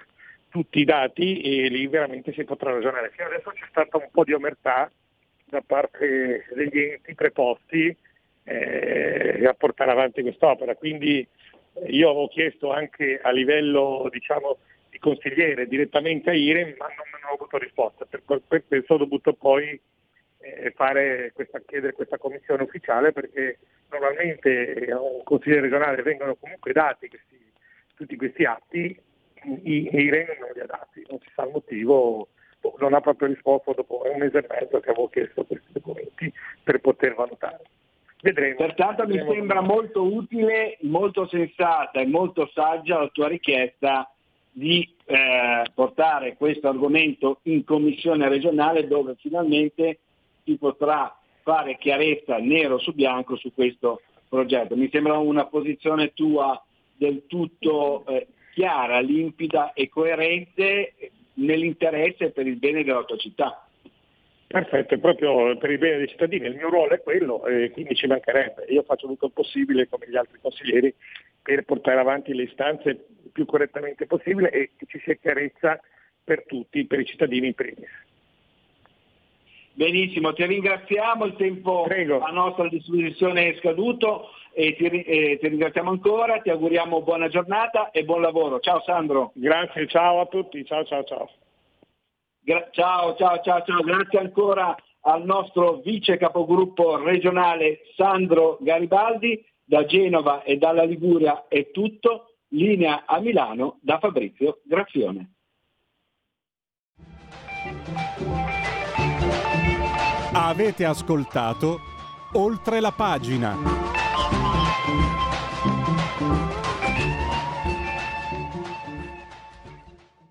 tutti i dati, e lì veramente si potrà ragionare. Fino adesso c'è stata un po' di omertà da parte degli enti preposti eh, a portare avanti quest'opera. Quindi eh, io avevo chiesto anche a livello diciamo, di consigliere direttamente a IREM, ma non, non ho avuto risposta. Per questo ho dovuto poi eh, fare questa, chiedere questa commissione ufficiale perché normalmente a un consigliere regionale vengono comunque dati questi- tutti questi atti, i, IREM non li ha dati, non si sa il motivo, boh, non ha proprio risposto dopo un mese e mezzo che avevo chiesto questi documenti per poter valutare. Vedremo. Pertanto mi Vedremo. sembra molto utile, molto sensata e molto saggia la tua richiesta di eh, portare questo argomento in commissione regionale dove finalmente si potrà fare chiarezza nero su bianco su questo progetto. Mi sembra una posizione tua del tutto eh, chiara, limpida e coerente nell'interesse e per il bene della tua città. Perfetto, è proprio per il bene dei cittadini, il mio ruolo è quello e quindi ci mancherebbe. Io faccio tutto il possibile come gli altri consiglieri per portare avanti le istanze il più correttamente possibile e che ci sia chiarezza per tutti, per i cittadini in primis. Benissimo, ti ringraziamo, il tempo a nostra disposizione è scaduto e ti, ri- e ti ringraziamo ancora, ti auguriamo buona giornata e buon lavoro. Ciao Sandro. Grazie, ciao a tutti, ciao ciao ciao. Gra- ciao, ciao, ciao, ciao, grazie ancora al nostro vice capogruppo regionale Sandro Garibaldi, da Genova e dalla Liguria è tutto, linea a Milano da Fabrizio Graffione. Avete ascoltato oltre la pagina.